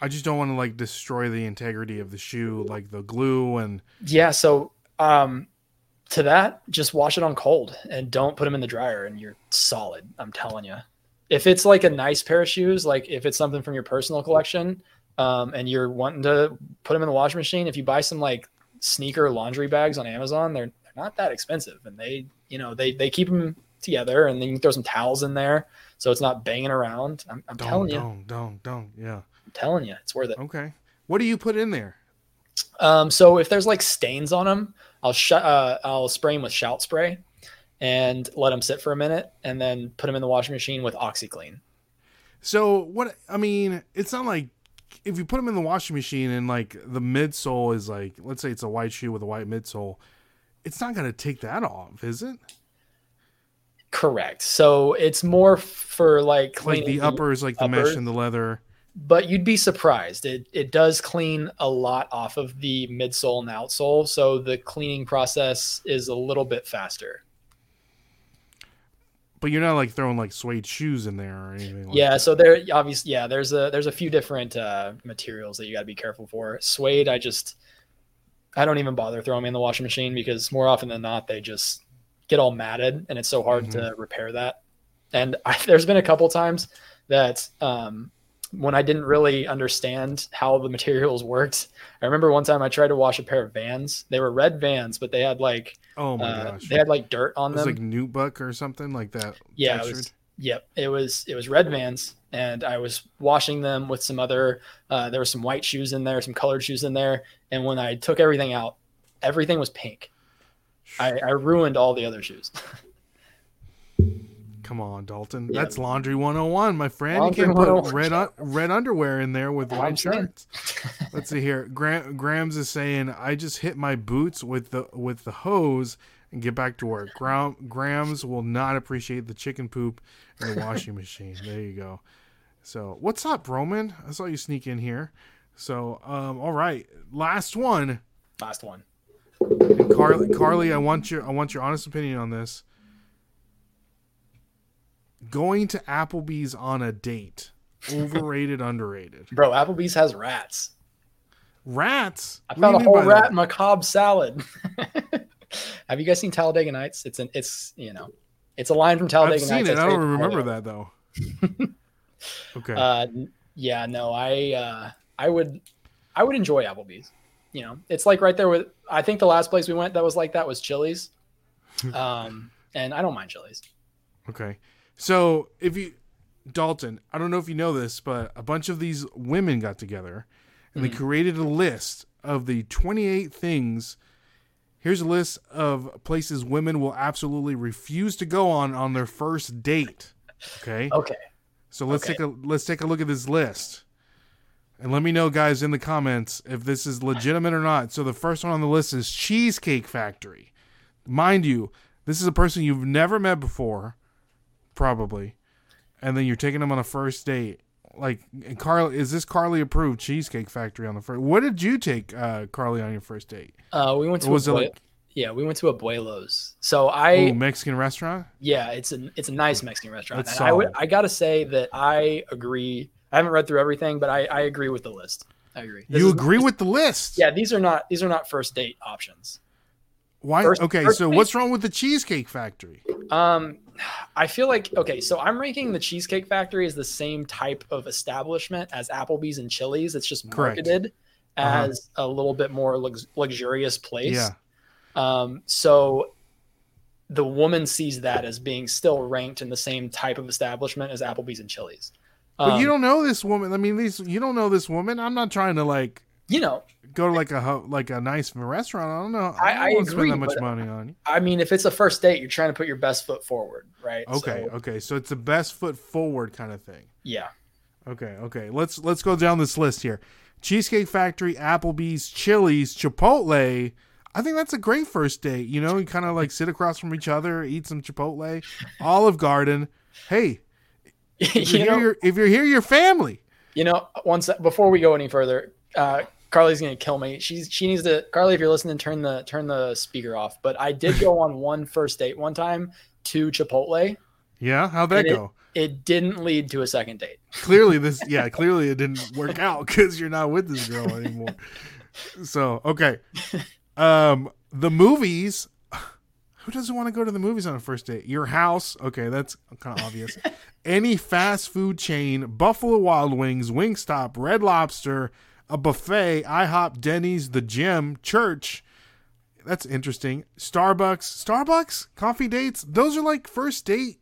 I just don't want to like destroy the integrity of the shoe, like the glue and yeah. So um, to that, just wash it on cold and don't put them in the dryer, and you're solid. I'm telling you. If it's like a nice pair of shoes, like if it's something from your personal collection, um, and you're wanting to put them in the washing machine, if you buy some like sneaker laundry bags on Amazon, they're, they're not that expensive, and they you know they they keep them together, and then you can throw some towels in there, so it's not banging around. I'm, I'm don't, telling you, don't, don't, don't. Yeah. I'm telling you, it's worth it. Okay. What do you put in there? Um, so if there's like stains on them, I'll sh- uh, I'll spray them with shout spray and let them sit for a minute, and then put them in the washing machine with OxiClean. So what? I mean, it's not like if you put them in the washing machine and like the midsole is like, let's say it's a white shoe with a white midsole, it's not gonna take that off, is it? Correct. So it's more for like Like the upper is like the mesh and the leather. But you'd be surprised. It it does clean a lot off of the midsole and outsole, so the cleaning process is a little bit faster. But you're not like throwing like suede shoes in there or anything. Like yeah that. so there obviously yeah there's a there's a few different uh materials that you got to be careful for suede i just i don't even bother throwing them in the washing machine because more often than not they just get all matted and it's so hard to repair that and I, there's been a couple times that um when i didn't really understand how the materials worked i remember one time i tried to wash a pair of vans they were red vans but they had like Oh my uh, gosh. they had like dirt on it was them like nubuck or something like that. yeah, it was. Yep, it was. It was red Vans, and I was washing them with some other. Uh, there were some white shoes in there, some colored shoes in there, and when I took everything out, everything was pink. I, I ruined all the other shoes. Come on, Dalton. Yeah. That's laundry 101, my friend. Laundry you can't put red un- red underwear in there with white shirts. Let's see here. Gra- Grams is saying, "I just hit my boots with the with the hose and get back to work." Gra- Grams will not appreciate the chicken poop in the washing machine. There you go. So, what's up, Roman? I saw you sneak in here. So, um, all right, last one. Last one. And Carly, Carly, I want your I want your honest opinion on this. Going to Applebee's on a date, overrated, underrated. Bro, Applebee's has rats. Rats. I What do you found a whole rat that? in my Cobb salad. Have you guys seen Talladega Nights? It's an it's you know, it's a line from Talladega I've seen Nights. it. I don't remember that though. okay. Uh, yeah, no, I uh, I would I would enjoy Applebee's. You know, it's like right there with I think the last place we went that was like that was Chili's. Um, and I don't mind Chili's. Okay. So if you, Dalton, I don't know if you know this, but a bunch of these women got together and they hmm. created a list of the 28 things. Here's a list of places women will absolutely refuse to go on on their first date. Okay. Okay. So let's okay. take a let's take a look at this list. And let me know guys in the comments if this is legitimate or not. So the first one on the list is Cheesecake Factory. Mind you, this is a person you've never met before, probably. And then you're taking them on a first date. Like Carly is this Carly approved Cheesecake Factory on the first What did you take uh Carly on your first date? Uh, we went to was it like yeah, we went to Abuelos. So I oh, Mexican restaurant? yeah, it's a it's a nice Mexican restaurant. I would. I gotta say that I agree. I haven't read through everything, but I, I agree with the list. I agree. This you is- agree with the list? Yeah, these are not these are not first date options. Why First- okay, first so date- what's wrong with the Cheesecake Factory? Um, I feel like okay, so I'm ranking the Cheesecake Factory as the same type of establishment as Applebee's and Chili's. It's just Correct. marketed Uh-huh. as a little bit more lux- luxurious place. Yeah. Um, so the woman sees that as being still ranked in the same type of establishment as Applebee's and Chili's. But Um, you don't know this woman. I mean, these you don't know this woman. I'm not trying to like you know, go to like a like a nice restaurant. I don't know. I- don't I wanna agree, spend that much money on you. I mean, if it's a first date, you're trying to put your best foot forward, right? Okay, So, okay. So it's the best foot forward kind of thing. yeah. Okay, okay. Let's let's go down this list here. Cheesecake Factory, Applebee's, Chili's, Chipotle. I think that's a great first date. You know, you kind of like sit across from each other, eat some Chipotle, Olive Garden. Hey, if you you're, know, here, if you're here, your family. You know, once before we go any further, uh, Carly's gonna kill me. She's she needs to Carly, if you're listening, turn the turn the speaker off. But I did go on one first date one time to Chipotle. Yeah, how'd that And it- go? It didn't lead to a second date. clearly this yeah clearly it didn't work out because you're not with this girl anymore so okay um the movies who doesn't want to go to the movies on a first date your house okay that's kind of obvious any fast food chain buffalo wild wings wingstop red lobster a buffet ihop denny's the gym church. That's interesting. Starbucks starbucks coffee dates those are like first date.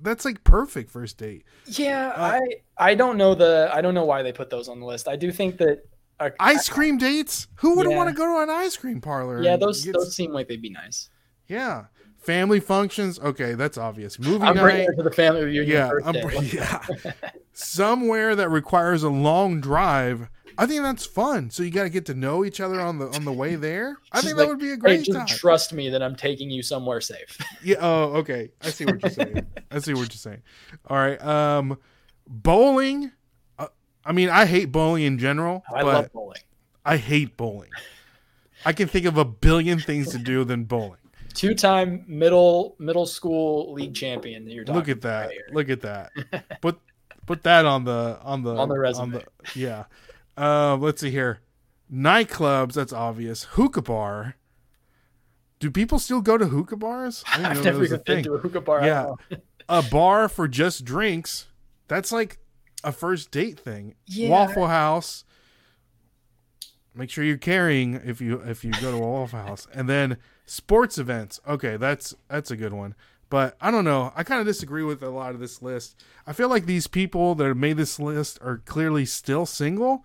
That's like perfect first date. Yeah, Uh, I I don't know the I don't know why they put those on the list. I do think that uh, ice cream dates? Who wouldn't Yeah. want to go to an ice cream parlor yeah those get- those seem like they'd be nice. yeah. Family functions? Okay that's obvious. Movie I'm bringing night? it to the family reunion yeah, I'm, yeah. Somewhere that requires a long drive i think that's fun so you got to get to know each other on the on the way there i Just think like, that would be a Hey, great just time trust me that I'm taking you somewhere safe. yeah oh okay i see what you're saying i see what you're saying all right um bowling uh, i mean i hate bowling in general I love bowling. I hate bowling. I can think of a billion things to do than bowling. Two-time middle middle school league champion. That you're talking Look at that. here. Look at that. Put put that on the on the On the resume. yeah. Uh, let's see here. Nightclubs. That's obvious. Hookah bar. Do people still go to hookah bars? I I've never even been thing. to a hookah bar. Yeah. A bar for just drinks. That's like a first date thing. Yeah. Waffle House. Make sure you're carrying if you if you go to a Waffle House, and then sports events. Okay, that's that's a good one. But I don't know. I kind of disagree with a lot of this list. I feel like these people that made this list are clearly still single,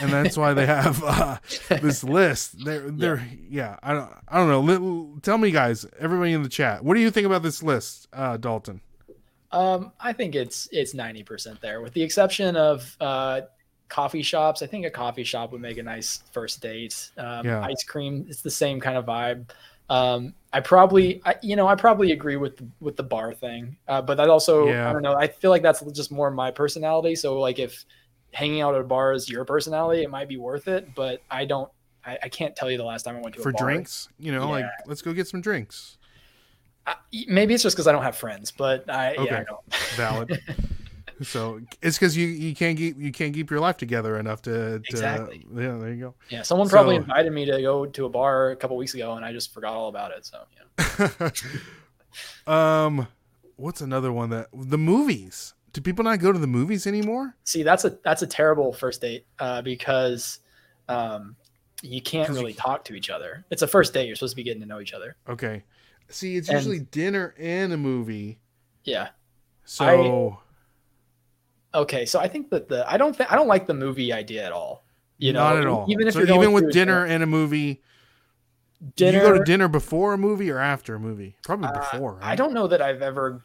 and that's why they have uh, this list. They're they're yeah. I don't I don't know. Li- Tell me, guys, everybody in the chat, what do you think about this list, uh, Dalton? Um, I think it's it's ninety percent there, with the exception of uh, coffee shops. I think a coffee shop would make a nice first date. Um, Yeah. Ice cream, it's the same kind of vibe. Um, I probably, I, you know, I probably agree with with the bar thing, uh, but that also, Yeah. I don't know. I feel like that's just more my personality. So, like, if hanging out at a bar is your personality, it might be worth it. But I don't, I, I can't tell you the last time I went to For a bar. drinks, you know, like let's go get some drinks. I, maybe it's just because I don't have friends, but I, Okay. yeah, I don't. valid. so it's because you you can't keep you can't keep your life together enough to, to Exactly. yeah there you go. Yeah, someone probably So- invited me to go to a bar a couple weeks ago, and I just forgot all about it. So yeah, um, what's another one that the movies? Do people not go to the movies anymore? see, that's a that's a terrible first date uh, because um, you can't 'Cause you really talk to each other. It's a first date; you're supposed to be getting to know each other. Okay, see, it's And- usually dinner and a movie. Yeah. So Okay, so I think that the I don't think I don't like the movie idea at all. You know, not at all. Even if so even with dinner and a movie, dinner, you go to dinner before a movie or after a movie? Probably Uh, before. Right? I don't know that I've ever.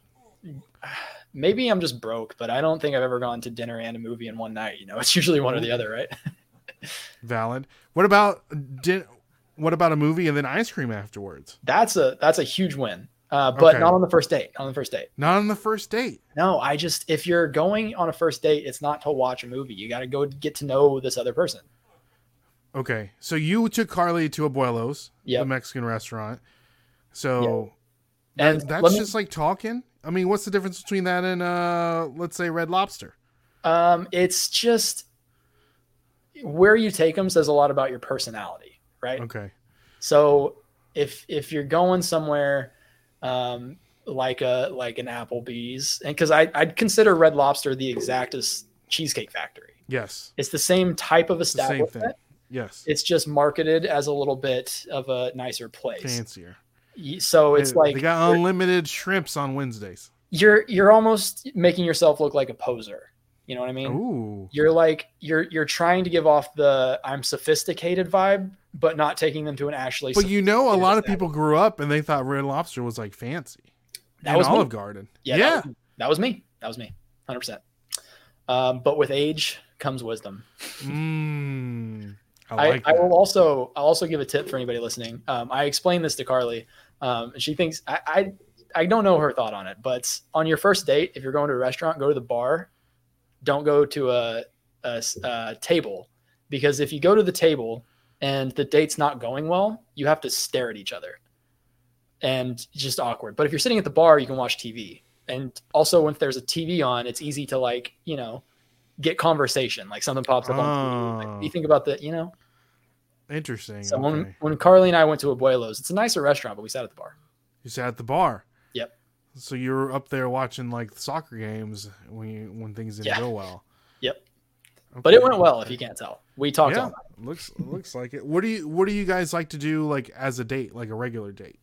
Maybe I'm just broke, but I don't think I've ever gone to dinner and a movie in one night. You know, it's usually one or the other, right? Valid. What about din- What about a movie and then ice cream afterwards? That's a that's a huge win. Uh, but Okay. not on the first date. Not on the first date. Not on the first date. No, I just if you're going on a first date, it's not to watch a movie. You got to go get to know this other person. Okay, so you took Carly to Abuelos, the Mexican restaurant. So And that- that's me- just like talking. I mean, what's the difference between that and uh, let's say Red Lobster? Um, it's just where you take them says a lot about your personality, right? Okay, So if if you're going somewhere um, like a like an Applebee's, and because I I'd consider Red Lobster the exactest cheesecake factory. yes, It's the same type of establishment. Yes, It's just marketed as a little bit of a nicer place. fancier. So it's They- like they got unlimited shrimps on Wednesdays. you're you're almost making yourself look like a poser You know what I mean? Ooh. You're like you're you're trying to give off the I'm sophisticated vibe, but not taking them to an actually. But you know, a lot of people grew up and they thought Red Lobster was like fancy. That was me. Olive Garden. Yeah, Yeah. That, was, that was me. That was me. Hundred percent. Um, but with age comes wisdom. Mmm. I I, like I, that. will also I'll also give a tip for anybody listening. Um, I explained this to Carly. Um, and she thinks I, I I don't know her thought on it, but on your first date, if you're going to a restaurant, go to the bar. Don't go to a table because if you go to the table and the date's not going well, you have to stare at each other, and it's just awkward. But if you're sitting at the bar, you can watch TV, and also when there's a TV on, it's easy to like you know get conversation. Like something pops up on TV. Oh. Like, you think about the you know Interesting. so when, okay. when Carly and I went to Abuelo's, it's a nicer restaurant, but we sat at the bar. You sat at the bar. Yep. So you were up there watching like soccer games when you, when things didn't Yeah. go well. Yep. But it went well, if you can't tell. We talked Yeah, looks looks like it. What do you What do you guys like to do like as a date, like a regular date?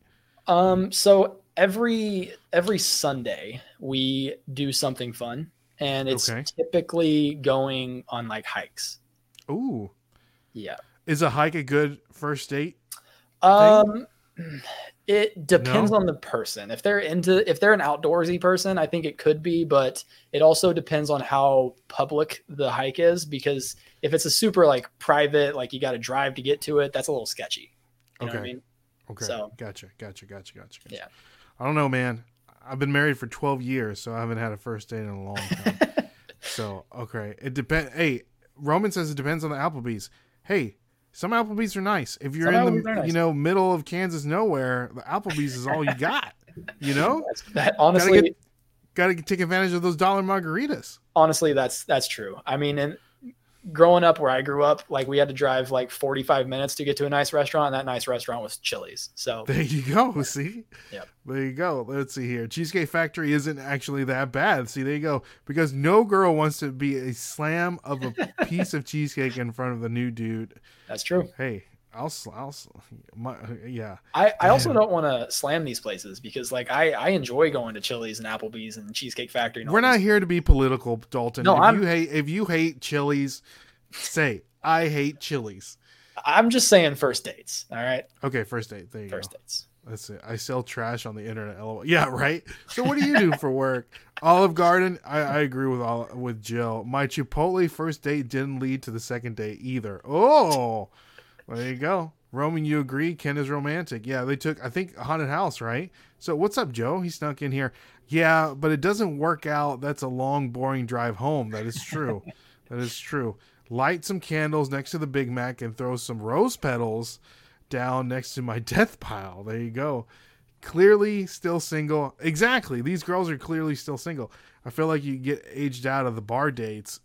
Um, so every every Sunday we do something fun, and it's Okay. typically going on like hikes. Ooh, Yeah. Is a hike a good first date? Um, it depends No? on the person. If they're into, if they're an outdoorsy person, I think it could be, but it also depends on how public the hike is. Because if it's a super like private, like you got to drive to get to it, that's a little sketchy. You know what I Okay. mean? Okay, So- gotcha, gotcha, gotcha, gotcha. gotcha. Yeah. I don't know, man. I've been married for twelve years, so I haven't had a first date in a long time. so okay, it depends. Hey, Roman says it depends on the Applebee's. Hey. Some Applebee's are nice. If you're Some in the nice. you know middle of Kansas nowhere, the Applebee's is all you got. You know, That's, that honestly, get- got to take advantage of those dollar margaritas. honestly, that's that's true. I mean, and growing up where I grew up, like we had to drive like 45 minutes to get to a nice restaurant. And that nice restaurant was Chili's. So There you go. See? Yep. There you go. Let's see here. Cheesecake Factory isn't actually that bad. See, there you go. Because no girl wants to be a slam of a piece of cheesecake in front of the new dude. that's true. Hey, I'll, I'll, my, yeah. I, I also don't want to slam these places because like I, I enjoy going to Chili's and Applebee's and Cheesecake Factory. And We're not here to be political, Dalton. No, if I'm- you hate, if you hate Chili's, say I hate Chili's. I'm just saying first dates. All right, Okay, first date. There you first go. dates. That's it. I sell trash on the internet. LOL. Yeah, right. So what do you do for work? Olive Garden. I, I agree with all with Jill. My Chipotle first date didn't lead to the second date either. Oh, there you go. Roman, you agree? Ken is romantic. Yeah, they took I think a haunted house, right? So what's up, Joe? He snuck in here. Yeah, but it doesn't work out. That's a long, boring drive home. That is true. that is true. Light some candles next to the Big Mac and throw some rose petals down next to my death pile. There you go. Clearly still single. Exactly. These girls are clearly still single. I feel like you get aged out of the bar dates.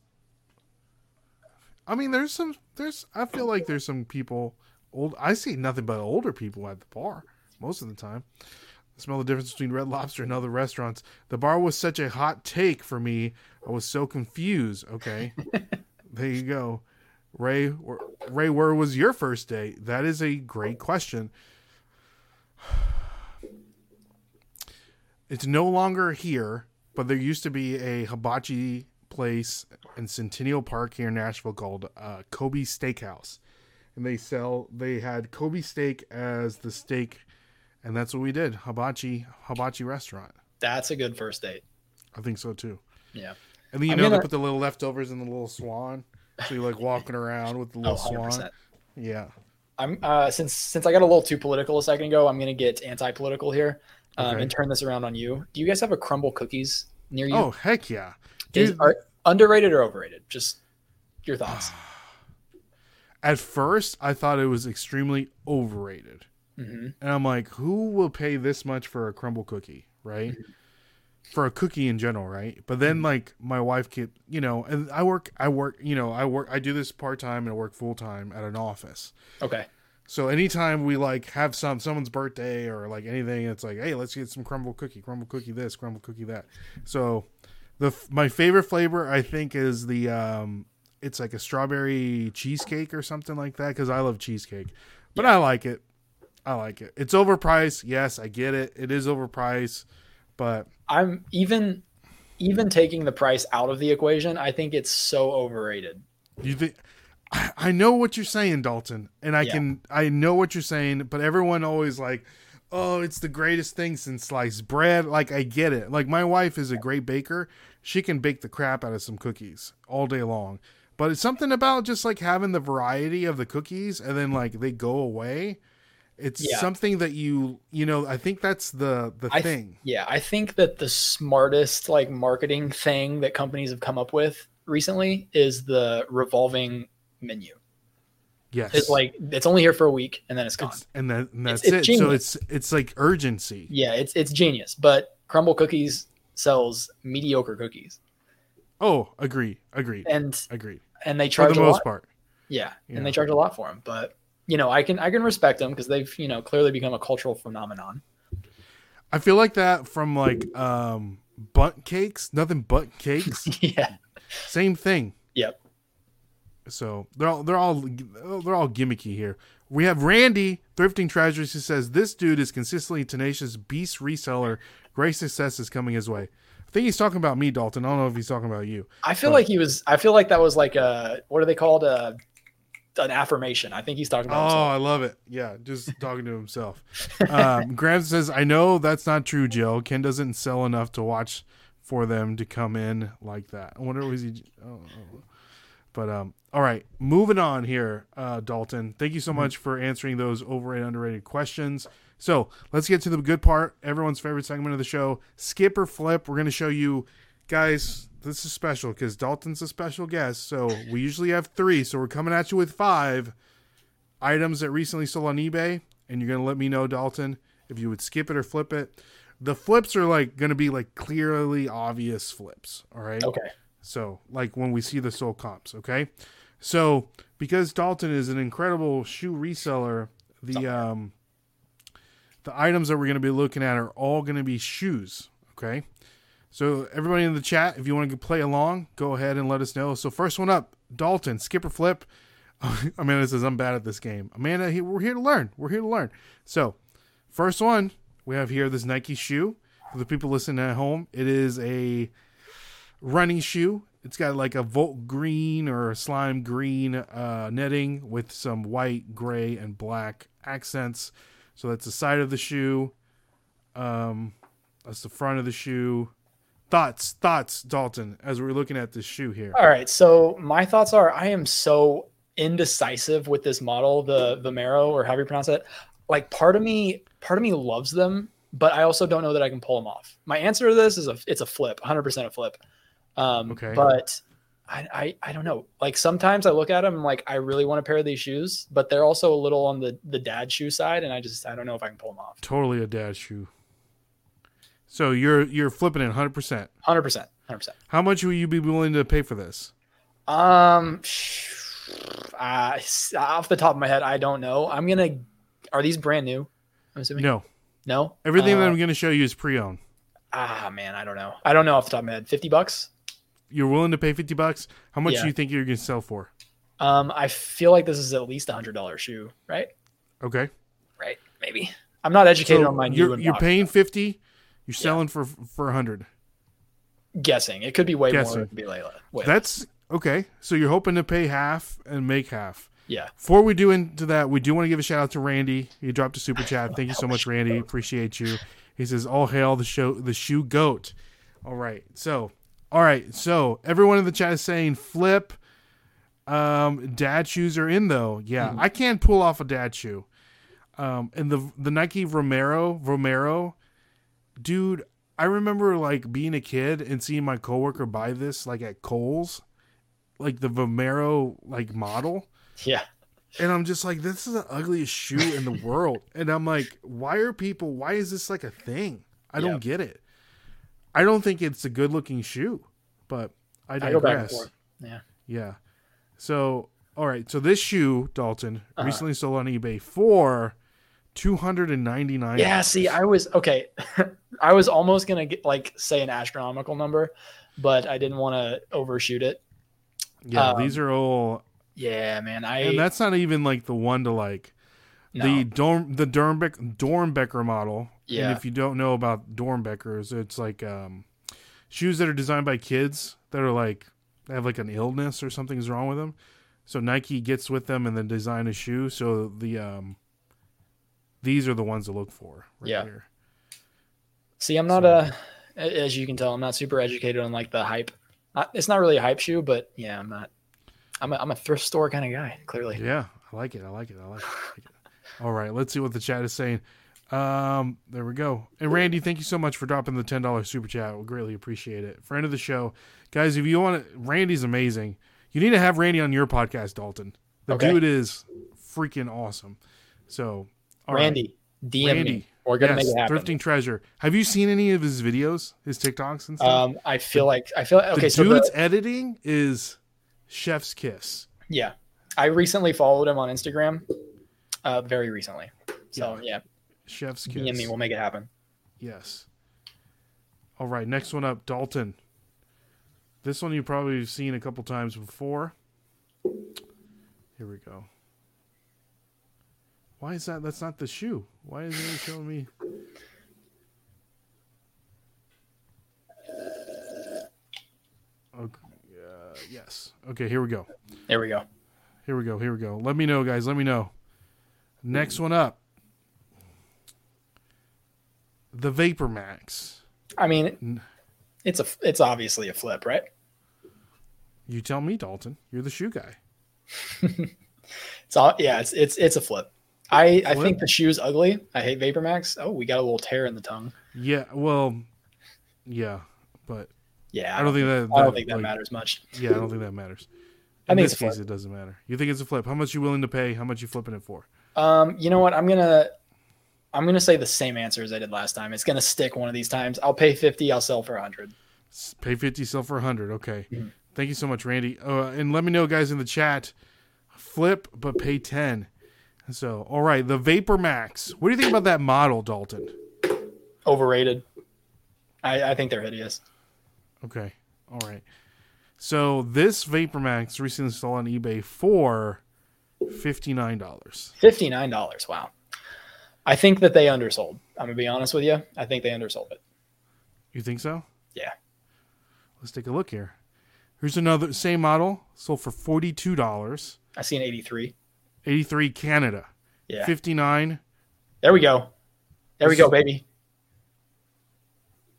I mean, there's some there's I feel like there's some people old I see nothing but older people at the bar most of the time. I smell the difference between Red Lobster and other restaurants. The bar was such a hot take for me. I was so confused. Okay. there you go. Ray, Ray, where was your first date? That is a great question. It's no longer here, but there used to be a hibachi place in Centennial Park here in Nashville called uh, Kobe Steakhouse, and they sell. They had Kobe steak as the steak, and that's what we did. Hibachi hibachi restaurant. That's a good first date. I think so too. Yeah. And then you I'm know they gonna- put the little leftovers in the little swan, so you're like walking around with the Oh, little swan. Yeah. I'm uh, since since I got a little too political a second ago, I'm gonna get anti-political here um, Okay. and turn this around on you. Do you guys have a Crumbl cookies near you? Oh heck yeah, Is- are underrated or overrated? Just your thoughts. At first, I thought it was extremely overrated, hmm and I'm like, who will pay this much for a Crumbl cookie, right? For a cookie in general, right? But then, like, my wife kept, you know, and I work, I work, you know, I work, I do this part time and I work full time at an office. Okay. So anytime we like have some someone's birthday or like anything, it's like, hey, let's get some Crumbl cookie, Crumbl cookie this, Crumbl cookie that. So the my favorite flavor I think is the um, it's like a strawberry cheesecake or something like that because I love cheesecake, but I like it. I like it. It's overpriced. Yes, I get it. It is overpriced, but I'm even even taking the price out of the equation, I think it's so overrated. You think? I, I know what you're saying, Dalton, and I Yeah. can I know what you're saying, but everyone always like, oh, it's the greatest thing since sliced bread. Like I get it. Like my wife is a great baker; she can bake the crap out of some cookies all day long. But it's something about just like having the variety of the cookies, and then like they go away. It's Yeah. something that you you know. I think that's the the I th- thing. Yeah, I think that the smartest like marketing thing that companies have come up with recently is the revolving menu. Yes, It's like it's only here for a week and then it's gone. It's- and that and that's it's it. So it's it's like urgency. yeah, it's it's genius. But Crumbl Cookies sells mediocre cookies, Oh, agree, agree, and agree. and they For charge the a most lot. part. Yeah, Yeah. and they charge a lot for them. But you know, I can I can respect them because they've you know clearly become a cultural phenomenon. I feel like that from like um butt cakes, Nothing Bundt Cakes. yeah, Same thing. Yep. So they're all they're all they're all gimmicky here. We have Randy thrifting treasures who says this dude is consistently tenacious beast reseller. Great success is coming his way. I think he's talking about me, Dalton. I don't know if he's talking about you. I feel But- like he was. I feel like that was like a what are they called? A, an affirmation. I think he's talking Oh, himself. I love it. Yeah, just talking to himself. Um, Graham says, "I know that's not true, Jill. Ken doesn't sell enough to watch for them to come in like that. I wonder was he? Oh, oh. But um, all right, moving on here, uh, Dalton. Thank you so much for answering those overrated underrated questions. So let's get to the good part. Everyone's favorite segment of the show: skip or flip. We're going to show you, guys. This is special because Dalton's a special guest. So we usually have three. So we're coming at you with five items that recently sold on eBay, and you're gonna let me know, Dalton, if you would skip it or flip it. The flips are like gonna be like clearly obvious flips. All right. Okay. So like when we see the soul comps, okay. So because Dalton is an incredible shoe reseller, the um the items that we're gonna be looking at are all gonna be shoes. Okay. So everybody in the chat, if you want to play along, go ahead and let us know. So first one up, Dalton, skip or flip. Amanda says I'm bad at this game. Amanda, he- we're here to learn. We're here to learn. So first one we have here this Nike shoe for the people listening at home. It is a running shoe. It's got like a volt green or slime green uh, netting with some white, gray, and black accents. So that's the side of the shoe. Um, that's the front of the shoe. Thoughts, thoughts, Dalton, as we're looking at this shoe here. All right. So my thoughts are I am so indecisive with this model, the Vomero or however you pronounce it. Like part of me, part of me loves them, but I also don't know that I can pull them off. My answer to this is a it's a flip, 100% a flip. Um, Okay. But I, I I don't know. Like sometimes I look at them and like I really want a pair of these shoes, but they're also a little on the the dad shoe side, and I just I don't know if I can pull them off. Totally a dad shoe. So you're you're flipping it 100%. 100%, 100%. How much will you be willing to pay for this? Um, uh, off the top of my head, I don't know. I'm gonna. Are these brand new? I'm assuming. No. No. Everything that Uh, I'm going to show you is pre-owned. Ah, man, I don't know. I don't know off the top of my head. Fifty bucks. You're willing to pay 50 bucks? How much Yeah. do you think you're going to sell for? Um, I feel like this is at least a hundred dollar shoe, right? Okay. Right, maybe. I'm not educated So on my new you're you're paying 50, you're selling for for a 100. guessing. It could be way Guessing. more. It could be Layla. Wait, That's okay. So you're hoping to pay half and make half. yeah. Before we do into that, we do want to give a shout out to Randy. He dropped a super chat. Thank you so much, Randy. Appreciate you. He says, "All hail the show, the shoe goat." All right. So, all right. So everyone in the chat is saying flip. Um, dad shoes are in though. Yeah, I can't pull off a dad shoe. Um, and the the Nike Romero Romero, dude. I remember like being a kid and seeing my coworker buy this like at Kohl's, like the Romero like model. Yeah. And I'm just like, this is the ugliest shoe in the world. And I'm like, why are people, why is this like a thing? I don't get it. I don't think it's a good looking shoe, but I I digress. forth. Yeah. Yeah. So, all right. So this shoe, Dalton, Uh-huh. recently sold on eBay for 299 Yeah, see, I was okay. I was almost gonna get like say an astronomical number, but I didn't want to overshoot it. Yeah, um, these are all, Yeah, man. I and that's not even like the one to like no. the Dorm the Dornbeck Doernbecher model. Yeah. And if you don't know about Doernbechers, it's like um shoes that are designed by kids that are like they have like an illness or something's wrong with them. So Nike gets with them and then design a shoe. So the um, these are the ones to look for. Right Yeah. Here. See, I'm not So- a, as you can tell, I'm not super educated on like the hype. It's not really a hype shoe, but yeah, I'm not. I'm a, I'm a thrift store kind of guy. Clearly, Yeah, I like it. I like it. I like it. I like it. All right, let's see what the chat is saying. Um, there we go. And Randy, thank you so much for dropping the ten dollars super chat. We greatly appreciate it. Friend of the show, guys. If you want, to, Randy's amazing. You need to have Randy on your podcast, Dalton. The Okay. dude is freaking awesome. So, all right. Randy, DM Randy, me. We're gonna yes, make it happen. thrifting treasure. Have you seen any of his videos, his TikToks and stuff? Um, I feel like I feel okay. the So dude's the, editing is chef's kiss. yeah, I recently followed him on Instagram. Uh, very recently. So yeah, Chef's kiss. DM me. We'll make it happen. Yes. All right, next one up, Dalton. This one you've probably seen a couple times before. Here we go. Why is that? That's not the shoe. Why is it showing me? Okay, uh, yes. Okay, here we go. There we go. Here we go. Here we go. Let me know, guys. Let me know. Next one up. The Vapor Max. I mean, it's a it's obviously a flip, right? You tell me, Dalton. You're the shoe guy. It's all yeah. It's it's it's a flip. I I think the shoe's ugly. I hate Vapor Max. Oh, we got a little tear in the tongue. Yeah. Well, yeah, but Yeah, I don't think that. I don't think that like, matters much. Yeah, I don't think that matters. I think this case, it doesn't matter. You think it's a flip? How much you willing to pay? How much you flipping it for? Um, you know what? I'm gonna I'm gonna say the same answer as I did last time. It's gonna stick one of these times. I'll pay fifty. I'll sell for hundred. Pay fifty, sell for hundred. Okay. Mhm. Thank you so much, Randy. Uh, and let me know, guys, in the chat. Flip, but pay ten. So, all right, the Vapor Max. What do you think about that model, Dalton? Overrated. I, I think they're hideous. Okay. All right. So this Vapor Max recently sold on eBay for fifty nine dollars. Fifty nine dollars. Wow. I think that they undersold. I'm gonna be honest with you. I think they undersold it. You think so? Yeah. Let's take a look here. Here's another same model sold for forty two dollars. I see an eighty three. Eighty three Canada. Yeah. Fifty nine. There we go. There we go, baby.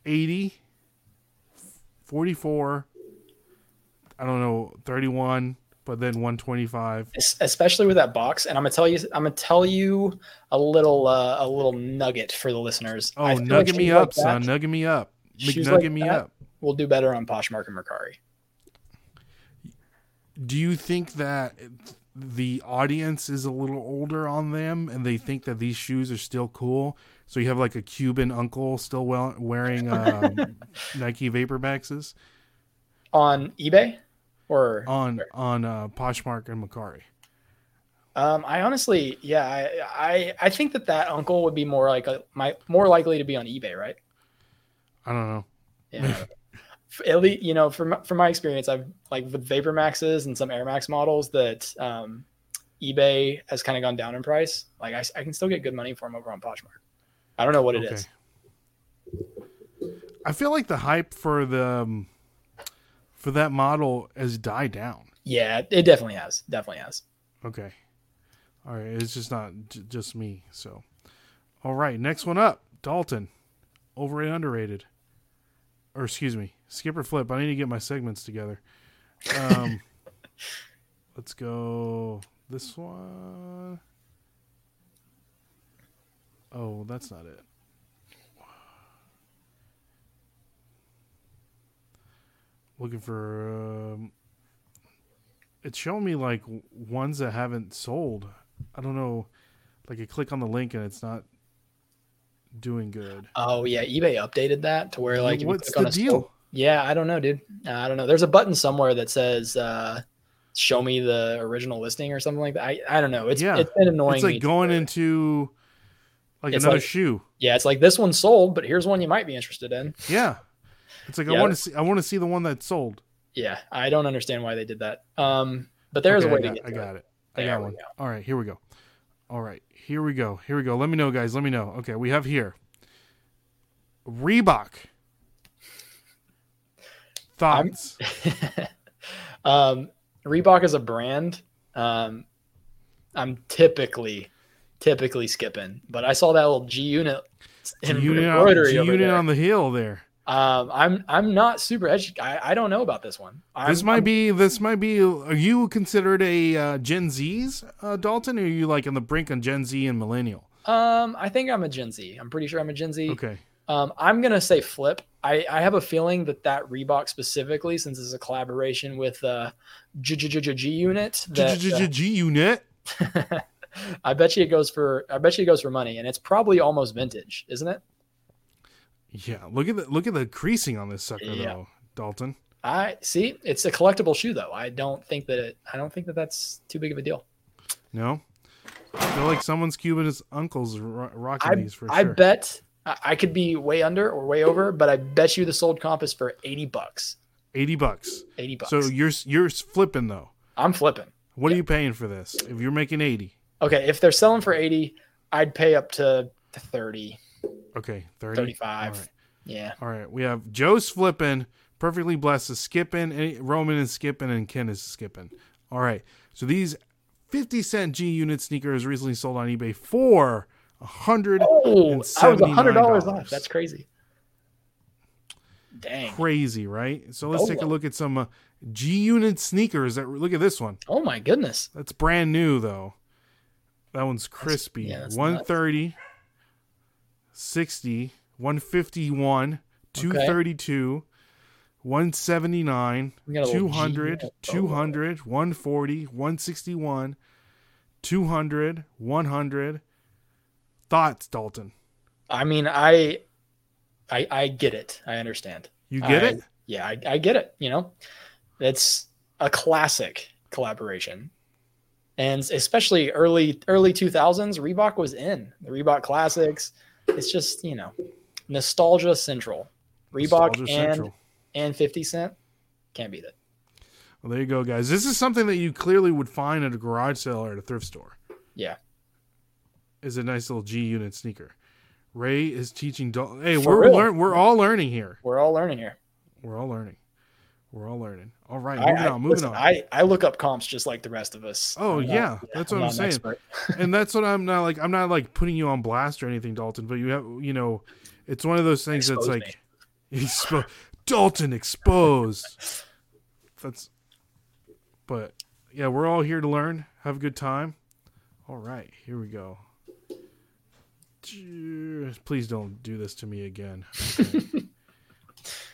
80 44 I don't know 31 but then 125 Especially with that box. And I'm gonna tell you. I'm gonna tell you a little uh, a little nugget for the listeners. Oh feel like nugget me up like that son nugget me up McNugget like me that- up Will do better on Poshmark and Mercari. do you think that the audience is a little older on them and they think that these shoes are still cool so you have like a Cuban uncle still wearing um, Nike Vapor Maxes on eBay or on on uh, Poshmark and Mercari um, I honestly, yeah, I, I I think that that uncle would be more like a my more likely to be on eBay, right? I don't know Yeah. At least, you know, from from my experience, I've like with Vapor Maxes and some Air Max models that um, eBay has kind of gone down in price. Like I, I can still get good money for them over on Poshmark. I don't know what it is. I feel like the hype for the um, for that model has died down. Yeah, it definitely has. Definitely has. Okay, all right. It's just not j- just me. So, all right. Next one up, Dalton, overrated, underrated, or excuse me, skip or flip. I need to get my segments together. Um, let's go this one. Oh, that's not it. Looking for um, it's showing me like ones that haven't sold i don't know like you click on the link and it's not doing good Oh yeah, eBay updated that to where like what's click on the a deal store- Yeah, I don't know, dude. I don't know. There's a button somewhere that says uh, "Show me the original listing" or something like that. I, I don't know. It's Yeah. it's been annoying. it's like going into like It's another like- shoe Yeah, it's like this one's sold, but here's one you might be interested in. yeah it's like i want to see i want to see the one that sold Yeah, I don't understand why they did that. Um, but there's Okay, a way I to get I got it. it i There got one go. all right here we go all right here we go here we go let me know guys let me know okay we have here reebok Thoughts? um, Reebok is a brand, um, I'm typically typically skipping, but I saw that little G unit unit, on, G unit on the heel there. Um, I'm I'm not super educated. I, I don't know about this one. I'm, this might I'm, be this might be. Are you considered a uh, Gen Z's uh, Dalton? Or are you like on the brink on Gen Z and millennial? Um, I think I'm a Gen Z. I'm pretty sure I'm a Gen Z. Okay. Um, I'm gonna say flip. I, I have a feeling that that Reebok specifically, since it's a collaboration with uh, G Unit, G Unit. I bet you it goes for I bet you it goes for money, and it's probably almost vintage, isn't it? Yeah, look at the look at the creasing on this sucker yeah. though, Dalton. I see. It's a collectible shoe though. I don't think that it, I don't think that that's too big of a deal. No, I feel like someone's Cuban his uncle's rocking I, these for I sure. I bet I could be way under or way over, but I bet you the sold comp is for eighty bucks. Eighty bucks. Eighty bucks. So you're you're flipping though. I'm flipping. What yeah. are you paying for this? If you're making eighty. Okay, if they're selling for eighty, I'd pay up to thirty. Okay, 30? 35. Yeah. All right. We have Joe's flipping, perfectly blessed is skipping, Roman is skipping, and Ken is skipping. All right. So these 50 cent G unit sneakers recently sold on eBay for a hundred. Oh, I was a hundred dollars off. That's crazy. Dang. Crazy, right? So let's oh, take a look at some uh, G unit sneakers. That look at this one. Oh my goodness. That's brand new though. That one's crispy. That's, yeah, 130, nuts. 60, 151, 232, okay. 179, 200, 200, 140, 161, 200, 100. Thoughts, Dalton? I mean, I, I, I get it. I understand. You get I, it? Yeah, I, I get it. You know, it's a classic collaboration and especially early early 2000s reebok was in the reebok classics it's just you know nostalgia central. Reebok nostalgia and central. and 50 cent can't beat it. Well there you go guys. This is something that you clearly would find at a garage sale or at a thrift store. Yeah. Is a nice little g unit sneaker. Ray is teaching hey For we're learn we're all learning here. We're all learning here. We're all learning we're all learning. All right, moving I, on, moving listen, on. I, I look up comps just like the rest of us. Oh I'm yeah, not, that's what I'm, I'm saying. and that's what I'm not like. I'm not like putting you on blast or anything, Dalton. But you have, you know, it's one of those things Expose that's like, expo- Dalton exposed. that's, but yeah, we're all here to learn, have a good time. All right, here we go. Please don't do this to me again. Okay.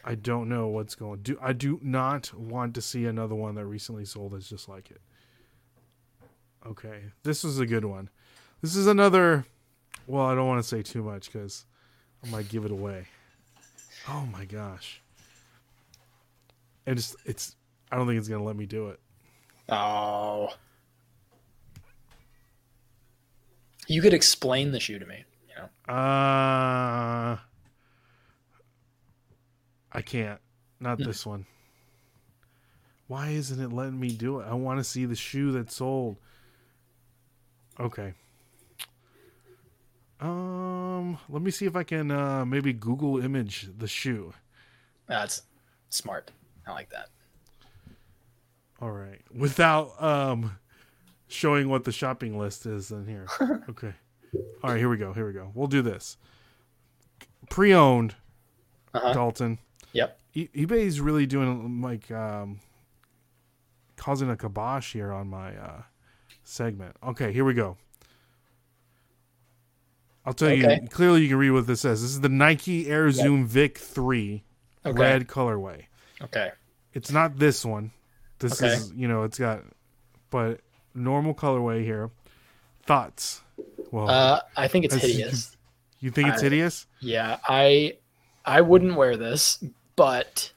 I don't know what's going. Do I do not want to see another one that recently sold that's just like it. Okay, this is a good one. This is another. Well, I don't want to say too much because I might give it away. Oh my gosh! And It's it's. I don't think it's gonna let me do it. Oh. You could explain the shoe to me. You know. Uh I can't. Not this one. Why isn't it letting me do it? I want to see the shoe that sold. Okay. Um, let me see if I can uh maybe Google image the shoe. That's smart. I like that. All right. Without um showing what the shopping list is in here. okay. All right, here we go. Here we go. We'll do this. Pre-owned uh-huh. Dalton Yep. E- eBay is really doing like um, causing a kibosh here on my uh, segment. Okay, here we go. I'll tell okay. you clearly. You can read what this says. This is the Nike Air yep. Zoom Vick Three, okay. red colorway. Okay. It's not this one. This okay. is you know it's got, but normal colorway here. Thoughts? Well, uh, I think it's hideous. You think it's I, hideous? Yeah, I I wouldn't wear this, but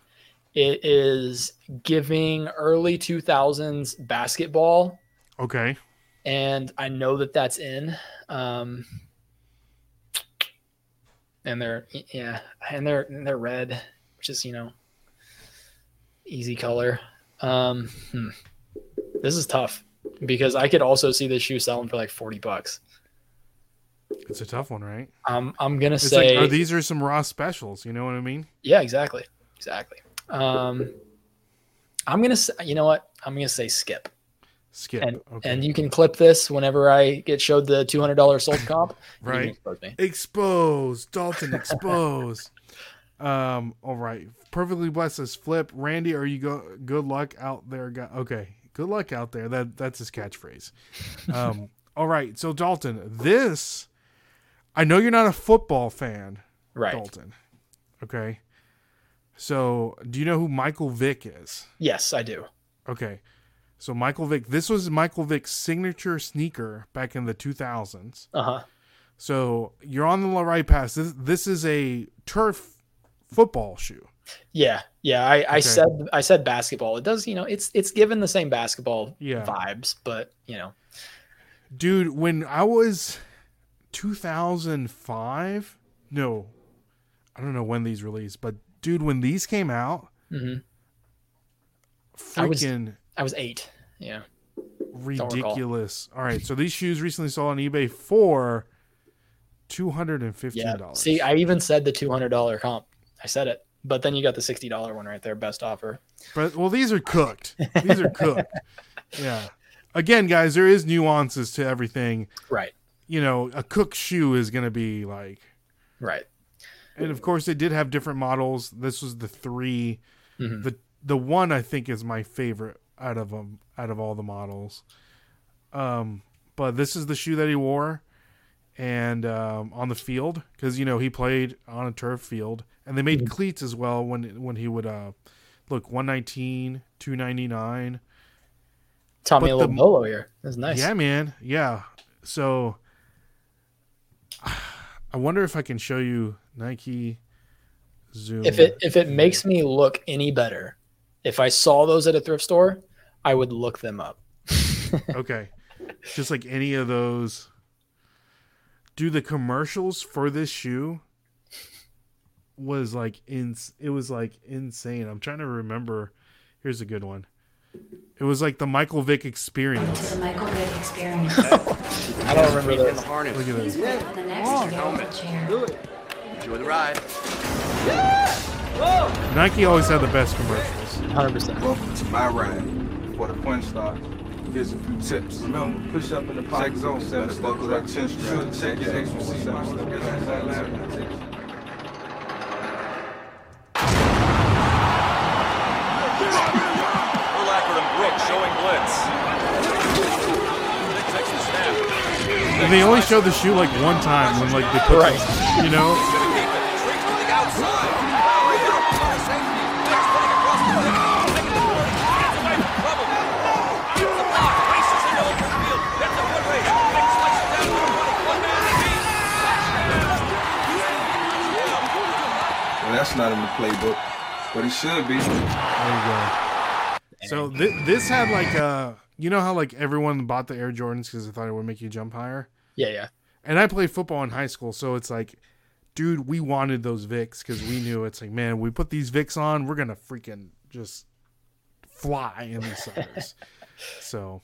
it is giving early 2000s basketball. Okay. And I know that that's in. Um, and they're yeah, and they're and they're red, which is you know easy color. Um, hmm. This is tough because I could also see this shoe selling for like forty bucks. It's a tough one, right? Um, I'm gonna it's say like, are these are some raw specials. You know what I mean? Yeah, exactly, exactly. Um, I'm gonna. Say, you know what? I'm gonna say skip. Skip. And okay. and you can clip this whenever I get showed the two hundred dollars sold comp. right. expose me. Expose Dalton. Expose. um. All right. Perfectly blessed says flip. Randy, are you go? Good luck out there, guy. Okay. Good luck out there. That that's his catchphrase. Um. all right. So Dalton, this. I know you're not a football fan, Right. Dalton. Okay. So, do you know who Michael Vick is? Yes, I do. Okay. So Michael Vick, this was Michael Vick's signature sneaker back in the 2000s. Uh huh. So you're on the right path. This this is a turf football shoe. Yeah, yeah. I, I Okay. said I said basketball. It does, you know, it's it's given the same basketball Yeah. vibes, but you know, Dude, when I was 2005, no. I don't know when these released, but dude, when these came out, mhm. I was- freaking I was eight. Yeah. ridiculous. All right, so these shoes recently sold on eBay for $215. Yeah. See, I even said the two hundred dollar comp. I said it, but then you got the sixty dollar one right there, best offer. But well, these are cooked. These are cooked. yeah. Again, guys, there is nuances to everything. Right. You know, a cooked shoe is going to be like, Right. and of course, they did have different models. This was the 3 Mhm. The the one I think is my favorite out of them out of all the models. Um, but this is the shoe that he wore, and um, on the field because you know he played on a turf field, and they made Mhm. cleats as well when when he would uh look 119 299 Taught me But a little the- bolo here. That's nice. Yeah, man. Yeah. So I wonder if I can show you Nike Zoom. If it if it makes me look any better, if I saw those at a thrift store, I would look them up. okay. Just like any of those. Do the commercials for this shoe was like in it was like insane. I'm trying to remember. Here's a good one. It was like the Michael Vick experience. the Michael Vick experience. I don't remember that. In the harness. Look at this. Enjoy the ride. Yeah! Whoa! Nike always had the best commercials. 100%. Welcome to my ride for the Point start. Here's a few tips. Remember, push up in the pocket zone, seven, local like 10th Street. Check your X1C. And they only showed the shoe like one time when like they put Right. the- you know. Gonna keep it. Straight to the outside. Lowry here. On a safety. Vick's putting it across the middle. Taking the board. Gets away from trouble. Gets the block. Races into open field. Gets a good race. Nick slices down to the 20. One man beat. Well, that's not in the playbook, but it should be. There you go. So th- this had like uh you know how like everyone bought the Air Jordans because they thought it would make you jump higher. Yeah, yeah. And I played football in high school, so it's like, dude, we wanted those Vicks because we knew it's like, man, we put these Vicks on, we're gonna freaking just fly in these suckers. so,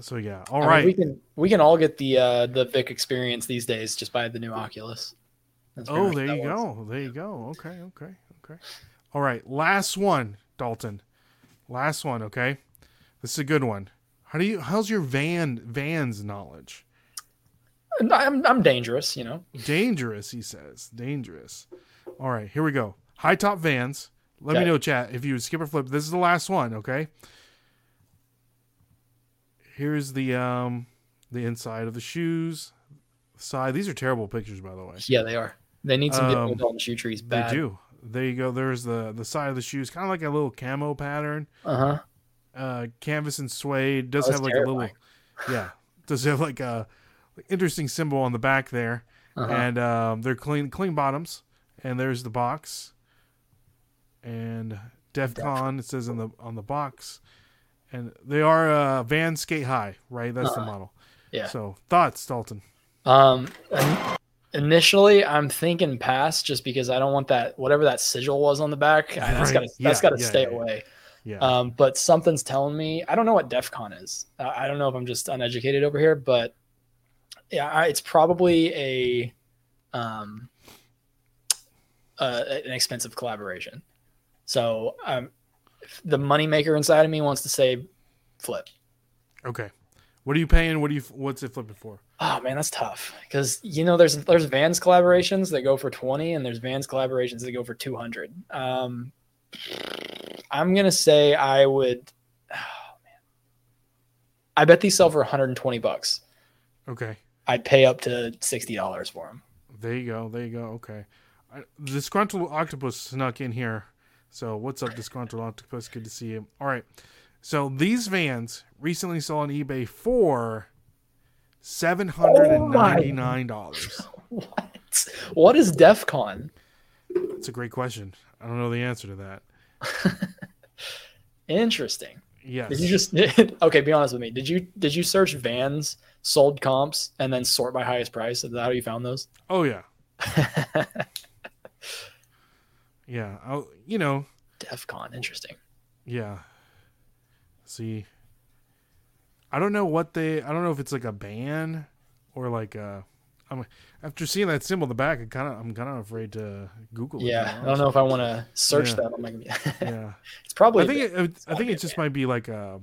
so yeah. All I mean, we can we can all get the uh the Vick experience these days just by the new Oculus. Oh, there you was. go. There you go. Okay, okay, okay. All right, last one, Dalton. Last one, okay? This is a good one. How do you how's your van Vans knowledge? I'm I'm dangerous, you know. Dangerous, he says. Dangerous. All right, here we go. High top Vans. Let me know, chat, if you would skip or flip. This is the last one, okay? Here's the um the inside of the shoes. Side. These are terrible pictures, by the way. Yeah, they are. They need some Um, um, on shoe trees. Bad. They do. There you go. There's the the side of the shoes, kind of like a little camo pattern. Uh huh. Uh, canvas and suede does Oh, have like a little, yeah, does have like a interesting symbol on the back there, Uh-huh. and um, they're clean clean bottoms. And there's the box, and DefCon it says on the on the box, and they are uh, Van Skate High, right? That's the Uh-huh. model. Yeah. So thoughts, Dalton? Um, initially, I'm thinking pass just because I don't want that whatever that sigil was on the back. I- That's Right. got to Yeah, that's got to yeah, stay yeah, away. Yeah. Um, but something's telling me I don't know what DEF CON is. I don't know if I'm just uneducated over here, but yeah, it's probably a um uh, an expensive collaboration. So um, the moneymaker inside of me wants to say flip. Okay. What are you paying? What do you? What's it flipping for? Oh man, that's tough because you know there's there's Vans collaborations that go for twenty, and there's Vans collaborations that go for two hundred. Um, I'm gonna say I would. Oh man, I bet these sell for 120 bucks. Okay. I'd pay up to sixty dollars for them. There you go. There you go. Okay. I, disgruntled octopus snuck in here. So what's up, disgruntled octopus? Good to see you. All right. So these vans recently sold on eBay for seven hundred and ninety nine dollars. What? What is DEF CON? That's a great question. I don't know the answer to that. Interesting. Yes. Did you just okay? Be honest with me. Did you did you search Vans sold comps and then sort by highest price? Is that how you found those? oh yeah. Yeah. Oh, you know. DEF CON. Interesting. Yeah. See. I don't know what they. I don't know if it's like a ban or like a. I'm after seeing that symbol in the back. I kind of. I'm kind of afraid to Google. it, Yeah, be I don't know if I want to search Yeah. that on my. Yeah. it's probably. I think it, it- I think it just might be like a.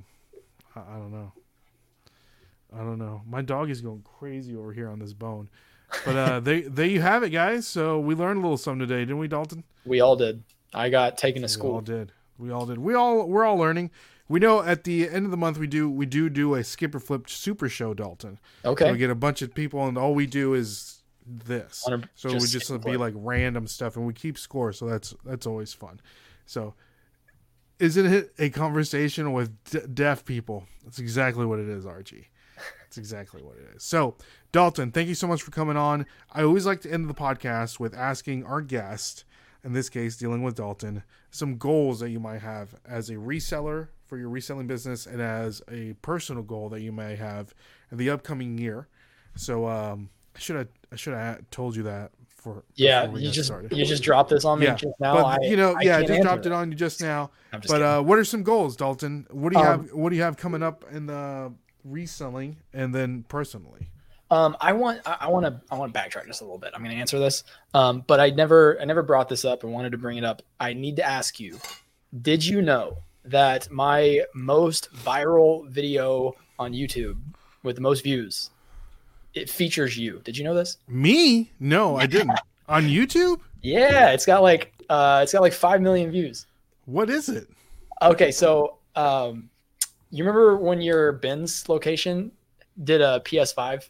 I I don't know. I don't know. My dog is going crazy over here on this bone. But uh, they there you have it, guys. So we learned a little something today, didn't we, Dalton? we all did. I got taken to school. We all did. We all did. We all we're all learning. We know at the end of the month we do we do do a skipper flip super show, Dalton. So Okay. we get a bunch of people, and all we do is this. So just we just be flip. like random stuff, and we keep score. So that's that's always fun. So isn't it a conversation with d- deaf people? That's exactly what it is, Archie. That's exactly what it is. So, Dalton, thank you so much for coming on. I always like to end the podcast with asking our guest, in this case, dealing with Dalton, some goals that you might have as a reseller for your reselling business and as a personal goal that you may have in the upcoming year. So, um, I should have I should have told you that for yeah, you just started. you just dropped this on me yeah, just now. but I, you know, I yeah, I just dropped it that. on you just now. But uh, what are some goals, Dalton? What do you Um, have? What do you have coming up in the reselling and then personally? Um, I want I- I want to I want to backtrack just a little bit. I'm going to answer this, um, but I never I never brought this up and wanted to bring it up. I need to ask you: Did you know that my most viral video on YouTube with the most views it features you? Did you know this? Me? No, I didn't. on YouTube? Yeah, it's got like uh, it's got like five million views. What is it? Okay, so um, you remember when your Ben's location did a PS5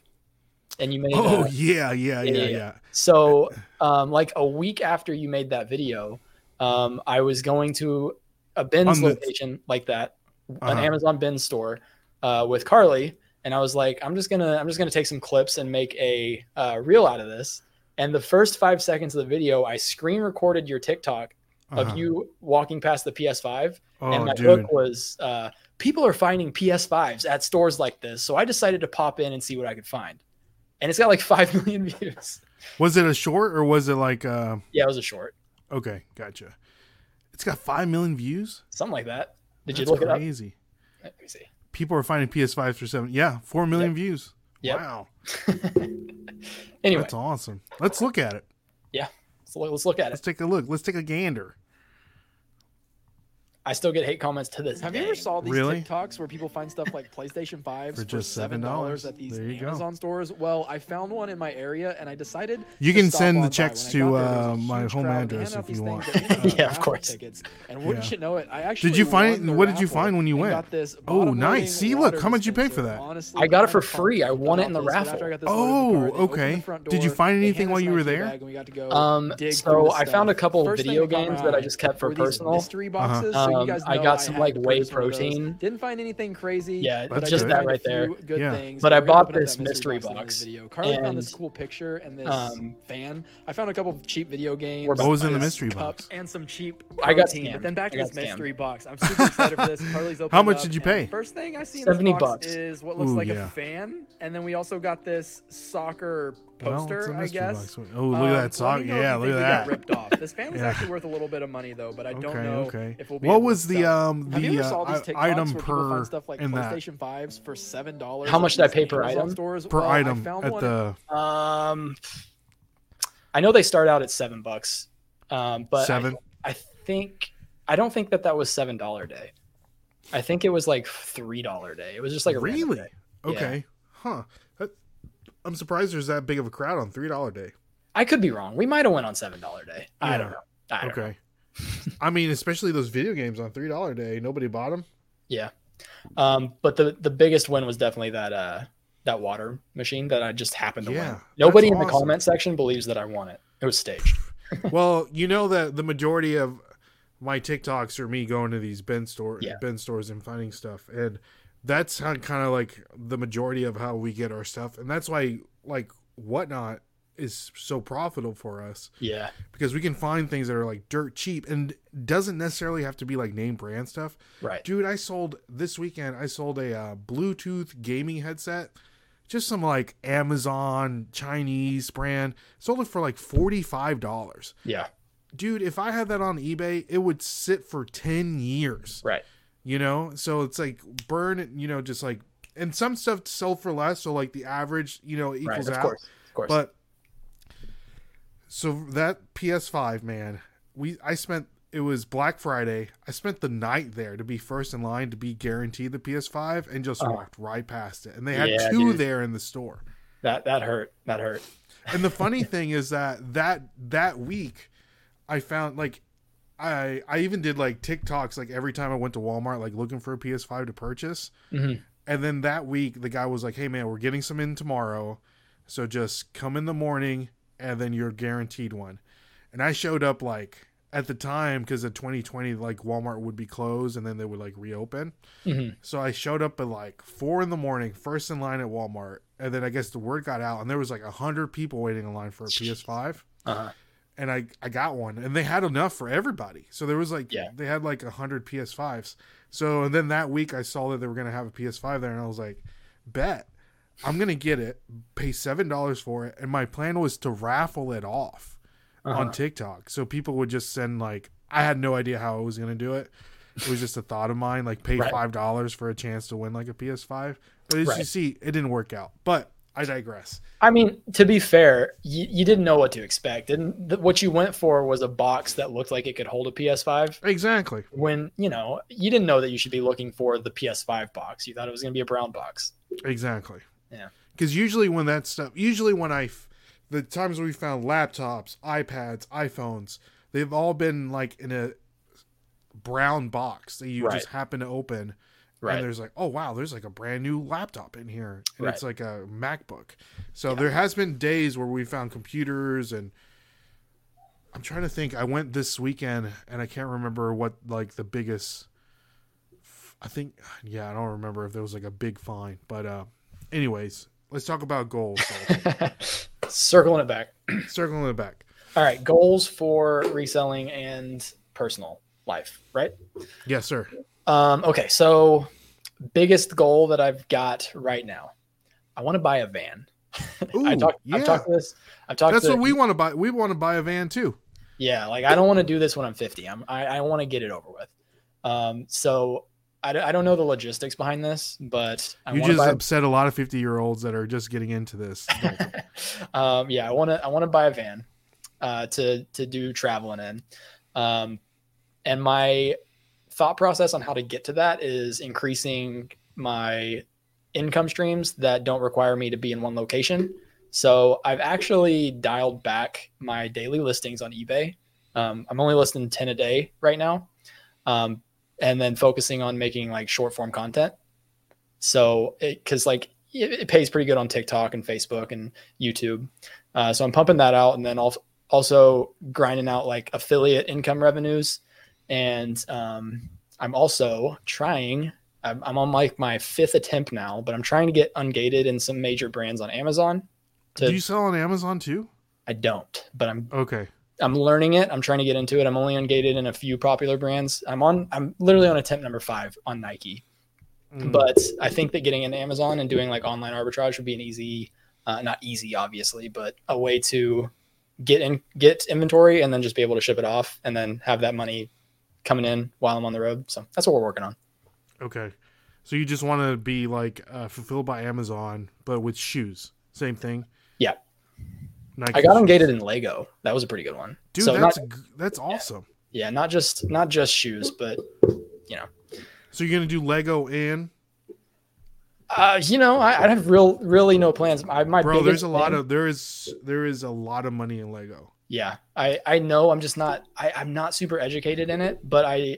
and you made Oh a- yeah, yeah, yeah, yeah, yeah. yeah. So, um, like a week after you made that video, um, I was going to a Ben's the- location like that, an Uh-huh. Amazon Ben's store, uh, with Carly, and I was like, I'm just gonna, I'm just gonna take some clips and make a uh, reel out of this. And the first five seconds of the video, I screen recorded your TikTok Uh-huh. of you walking past the PS5, Oh, and my dude. hook was, uh, people are finding PS5s at stores like this, so I decided to pop in and see what I could find. And it's got like five million views. Was it a short or was it like? Uh, Yeah, it was a short, okay, gotcha. It's got five million views. something like that. Did That's you look crazy. it up? Crazy. Let me see. People are finding PS5s for seven. Yeah, four million views. Yep. Wow, Anyway, that's awesome. Let's look at it. so let's look at it. Let's take a look. Let's take a gander. I still get hate comments to this Have day. you ever saw these Really? TikToks where people find stuff like PlayStation 5s For for, just seven $7? dollars at these There you go. Amazon stores? Well, I found one in my area and I decided You to can stop send the on by. checks to, there, there uh, my home address if you want. that ended Yeah, of course. Tickets. And wouldn't Yeah. you know it? I actually did. you find it- what did you find when you went? Got this Oh, nice. See, look, how much you pay for that? Honestly, I got it for free. I won it in the about this, but after raffle. I got this loaded in the Oh, car, they opened okay. Did you find anything while you were there? bag, and we got to go Um, so I found a couple video that caught my games that I just kept for these personal. mystery boxes. So Um, you guys know I got some, had like, whey purchase one of those. protein. Didn't find anything crazy. Yeah, but just that right there. Good Yeah. things. But I bought this mystery box box, Video. Carly found and, this cool picture and this um, fan. I found a couple of cheap video games. What was in the mystery box? And some cheap. I got protein. scammed. But then back to this scammed. mystery box. I'm super excited for this. Carly's opened How much up, did you pay? First thing I see in 70 this box bucks. is what looks like a fan, and then we also got this soccer Well, poster. it's a I mystery guess. Oh, look at Um, that let sock. me know if Yeah, look at that. ripped off. This fan was Yeah. actually worth a little bit of money though, but I don't Okay, know okay. if we'll be What able to was the sell. um the ever these uh, item where per find stuff like in that PlayStation 5s for seven dollars? How much did I pay per item? Stores? per Well, I item found at one the Um, I know they start out at seven bucks, um, but seven? I, think I don't think that that was seven dollar day. I think it was like three dollar day. It was just like a really? day. Okay. Huh. I'm surprised there's that big of a crowd on three dollar day. I could be wrong. We might have went on seven dollar day. I don't know. I don't know. Okay. I mean, especially those video games on three dollar day. Nobody bought them. Yeah. Um, but the the biggest win was definitely that uh that water machine that I just happened to Yeah, win. Nobody in the awesome. comment section believes that I won it. It was staged. well, you know that the majority of my TikToks are me going to these bin store Yeah. bin stores and finding stuff, and that's how kind of like the majority of how we get our stuff, and that's why like whatnot is so profitable for us Yeah. because we can find things that are like dirt cheap and doesn't necessarily have to be like name brand stuff. Right. Dude, I sold this weekend. I sold a uh, Bluetooth gaming headset, just some like Amazon Chinese brand. Sold it for like forty five dollars. Yeah. Dude, if I had that on eBay, it would sit for ten years. Right. You know, so it's like burn. You know, just like and some stuff sell for less. So like the average, you know, Right. equals Of out. course. Of course. But so that PS5, man, we I spent it was Black Friday. I spent the night there to be first in line to be guaranteed the PS5 and just Oh. walked right past it. And they had Yeah, two dude. there in the store. that that hurt. That hurt. And the funny thing is that that that week I found like I I even did like TikToks like every time I went to Walmart like looking for a PS5 to purchase. Mhm. And then that week the guy was like, "Hey man, we're getting some in tomorrow. So just come in the morning and then you're guaranteed one." And I showed up like at the time cuz of 2020 like Walmart would be closed and then they would like reopen. Mhm. So I showed up at like 4 in the morning, first in line at Walmart. And then I guess the word got out and there was like 100 people waiting in line for a PS5 Uh-huh. And I I got one, and they had enough for everybody. So there was like Yeah. they had like a hundred PS5s. So and then that week I saw that they were gonna have a PS5 there, and I was like, bet I'm gonna get it, pay seven dollars for it, and my plan was to raffle it off Uh-huh. on TikTok, so people would just send like I had no idea how I was gonna do it. It was just a thought of mine, like pay Right. five dollars for a chance to win like a PS5. But as you see, it didn't work out. But I digress. I mean, to be fair, you, you didn't know what to expect. And th- what you went for was a box that looked like it could hold a PS5. Exactly. When, you know, you didn't know that you should be looking for the PS5 box. You thought it was going to be a brown box. Exactly. Yeah. Because usually when that stuff, usually when I, f- the times we found laptops, iPads, iPhones, they've all been like in a brown box that you Right. just happen to open. Right. And there's like, oh wow, there's like a brand new laptop in here, and Right. it's like a MacBook. So there has been days where we found computers, and I'm trying to think. I went this weekend, and I can't remember what like the biggest. I think, yeah, I don't remember if there was like a big fine, but uh, anyways, let's talk about goals. Circling it back. Circling it back. All right. Goals for reselling and personal life, right? Yes, sir. Um, okay. So, biggest goal that I've got right now I want to buy a van. I Ooh, talked, yeah. I've talked to this. I've talked That's to what we want to buy. We want to buy a van too. Yeah, like I don't want to do this when I'm 50. I'm I, I want to get it over with. Um, so I don't know the logistics behind this, but I you just buy. upset a lot of 50 year olds that are just getting into this. Um, yeah, I want to I want to buy a van uh, to to do traveling in. Um, and my thought process on how to get to that is increasing my income streams that don't require me to be in one location. So I've actually dialed back my daily listings on eBay. Um, I'm only listing 10 a day right now. Um, and then focusing on making like short form content. So it, cause like it, it pays pretty good on TikTok and Facebook and YouTube. Uh, so I'm pumping that out and then also grinding out like affiliate income revenues. And um, I'm also trying, I'm, I'm on like my fifth attempt now, but I'm trying to get ungated in some major brands on Amazon. To, Do you sell on Amazon too? I don't, but I'm Okay. I'm learning it. I'm trying to get into it. I'm only ungated in a few popular brands. I'm on I'm literally on attempt number five on Nike. Mm. But I think that getting into Amazon and doing like online arbitrage would be an easy, uh, not easy obviously, but a way to get in get inventory and then just be able to ship it off and then have that money coming in while I'm on the road. So that's what we're working on. Okay. So you just want to be like uh, fulfilled by Amazon, but with shoes. Same thing. Yeah. Nike I got shoes. ungated in Lego. That was a pretty good one. Dude, so that's not, that's awesome. Yeah, not just not just shoes, but you know, So you're gonna do Lego and uh, you know, I, I have real really no plans. I my bro. There's a lot plan- of there is there is a lot of money in Lego. Yeah. I I know I'm just not I I'm not super educated in it, but I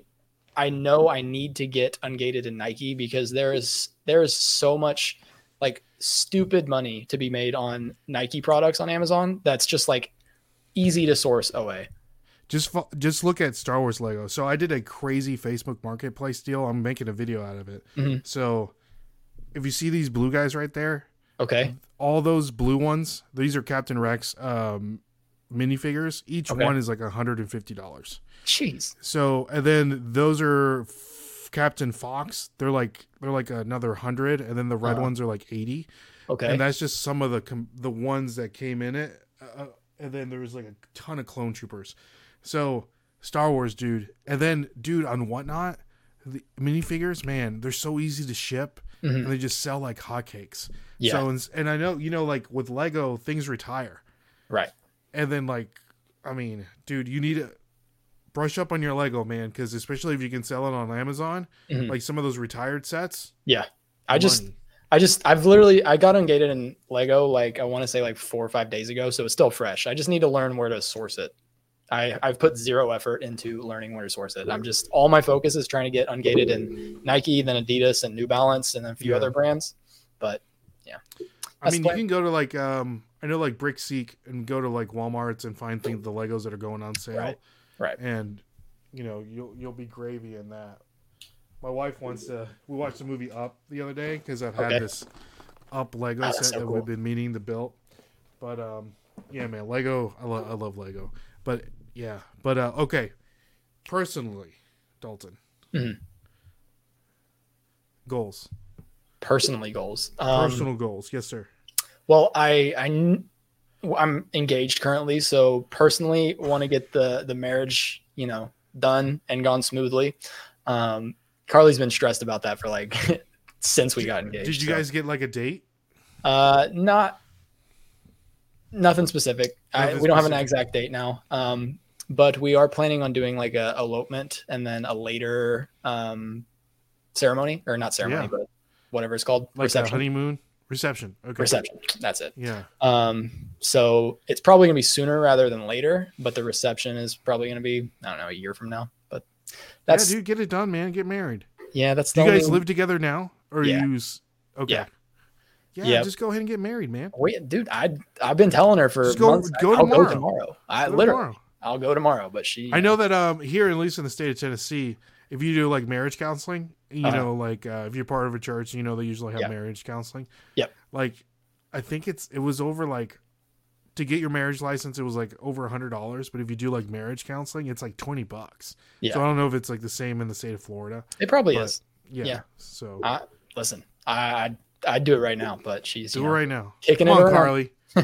I know I need to get ungated in Nike because there is there is so much like stupid money to be made on Nike products on Amazon that's just like easy to source away. Just just look at Star Wars Lego. So I did a crazy Facebook Marketplace deal. I'm making a video out of it. Mhm. So if you see these blue guys right there, Okay. all those blue ones, these are Captain Rex um, minifigures. Each Okay. one is like $150. Jeez. So and then those are f- Captain Fox. They're like they're like another hundred, and then the red Uh-huh. ones are like eighty. Okay. And that's just some of the com- the ones that came in it. Uh, and then there was like a ton of clone troopers. So Star Wars, dude. And then, dude, on whatnot, the minifigures, man, they're so easy to ship, Mhm. and they just sell like hotcakes. Yeah. So and, and I know you know like with Lego, things retire, right. And then like, I mean, dude, you need to brush up on your Lego, man, because especially if you can sell it on Amazon, Mhm. like some of those retired sets. Yeah. I just. I just I've literally I got ungated in Lego like I want to say like four or five days ago, so it's still fresh. I just need to learn where to source it. I I've put zero effort into learning where to source it. I'm just all my focus is trying to get ungated in Nike, then Adidas and New Balance, and then a few Yeah. other brands. But yeah. I mean, you can go to like um, I know like Brickseek and go to like WalMarts and find things the Legos that are going on sale, Right. right, and you know you'll you'll be gravy in that. My wife wants to. We watched the movie Up the other day because I've had Okay. this Up Lego that's set so that cool. we've been meaning to build. But um, yeah, man, Lego. I love I love Lego. But yeah, but uh, okay. Personally, Dalton. Mm-hmm. Goals. personally goals. Um, Personal goals. Yes, sir. Well, I, I I'm engaged currently, so personally want to get the the marriage, you know, done and gone smoothly. Um, Carly's been stressed about that for like since we got engaged. Did you so- guys get like a date? Uh, not nothing specific. I, Nothing we don't have an exact date now. Um, but we are planning on doing like a elopement and then a later um ceremony or not ceremony, Yeah. but whatever it's called, Like a reception. honeymoon reception. Okay. Reception. That's it. Yeah. Um, so it's probably gonna be sooner rather than later, but the reception is probably gonna be I don't know a year from now. But that's yeah, dude, get it done, man. Get married. Yeah, that's Do the you guys only- live together now, or Yeah. you? s- Okay. Yeah. Yeah. Yep. Just go ahead and get married, man. Wait, dude, I I've been telling her for Just go- months. go I'll tomorrow. go tomorrow. I Go literally tomorrow. I'll go tomorrow, but she I know that um here, at least in the state of Tennessee, if you do like marriage counseling, you Uh-huh. know, like uh, if you're part of a church, you know they usually have Yep. marriage counseling. Yep. Like, I think it's it was over like to get your marriage license, it was like over a hundred dollars. But if you do like marriage counseling, it's like twenty bucks. Yeah. So I don't know if it's like the same in the state of Florida. It probably is. Yeah. Yeah. So I listen, I I'd, I'd do it right now, but she's do it know, right now. kicking Come it on. Carly.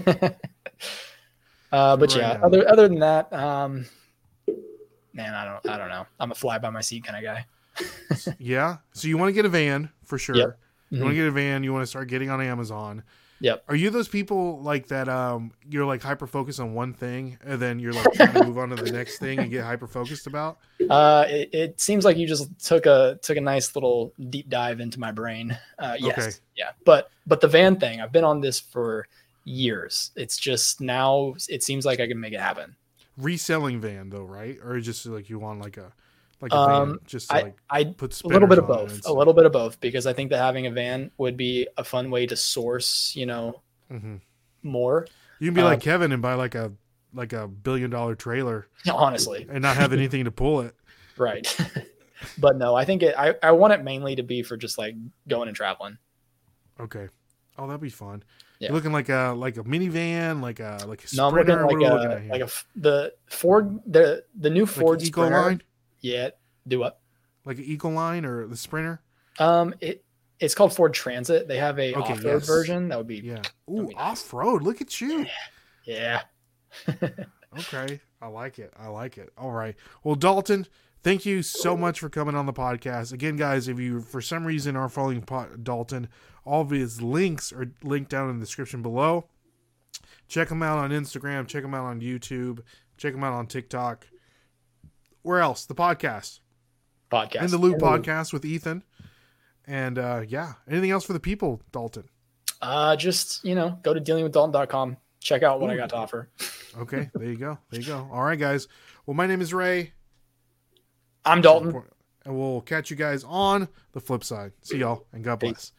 uh, but right yeah, now. other other than that, um, man, I don't I don't know. I'm a fly by my seat kind of guy. Yeah. So you want to get a van for sure. Yep. You want to get a van. You want to start getting on Amazon. Yep. Are you those people like that? Um, you're like hyper focused on one thing, and then you're like trying to move on to the next thing and get hyper focused about. Uh, it, it seems like you just took a took a nice little deep dive into my brain. Uh, yes, Okay. yeah, but but the van thing, I've been on this for years. It's just now it seems like I can make it happen. Reselling van though, right? Or just like you want like a like a Um, van just I like I put a little bit of spinners on it both, a little bit of both, because I think that having a van would be a fun way to source, you know, Mhm. more. You can be um, like Kevin and buy like a like a billion dollar trailer Honestly, and not have anything to pull it. right? but no, I think it. I I want it mainly to be for just like going and traveling. Okay. Oh, that'd be fun. Yeah. You're looking like a like a minivan, like a like a No, I'm looking like a here? like a the Ford the the new Ford Eco Sprinter. line, Yeah, do what? like an Eagle line or the Sprinter. Um, it it's called Ford Transit. They have a Okay, off road yes. version that would be Yeah. Ooh, nice. off road. Look at you. yeah. Okay. I like it. I like it. All right. Well, Dalton, thank you so much for coming on the podcast. Again, guys, if you for some reason are following po- Dalton, all of his links are linked down in the description below. Check him out on Instagram. Check him out on YouTube. Check him out on TikTok. Where else? The podcast. podcast. In the Loop podcast with Ethan. And uh yeah, anything else for the people, Dalton? Uh, just you know, go to dealingwithdalton.com. Check out what I got to offer. Okay, there you go. There you go. All right, guys. Well, my name is Ray, I'm Dalton. and we'll catch you guys on the flip side. See y'all, and God Peace. bless.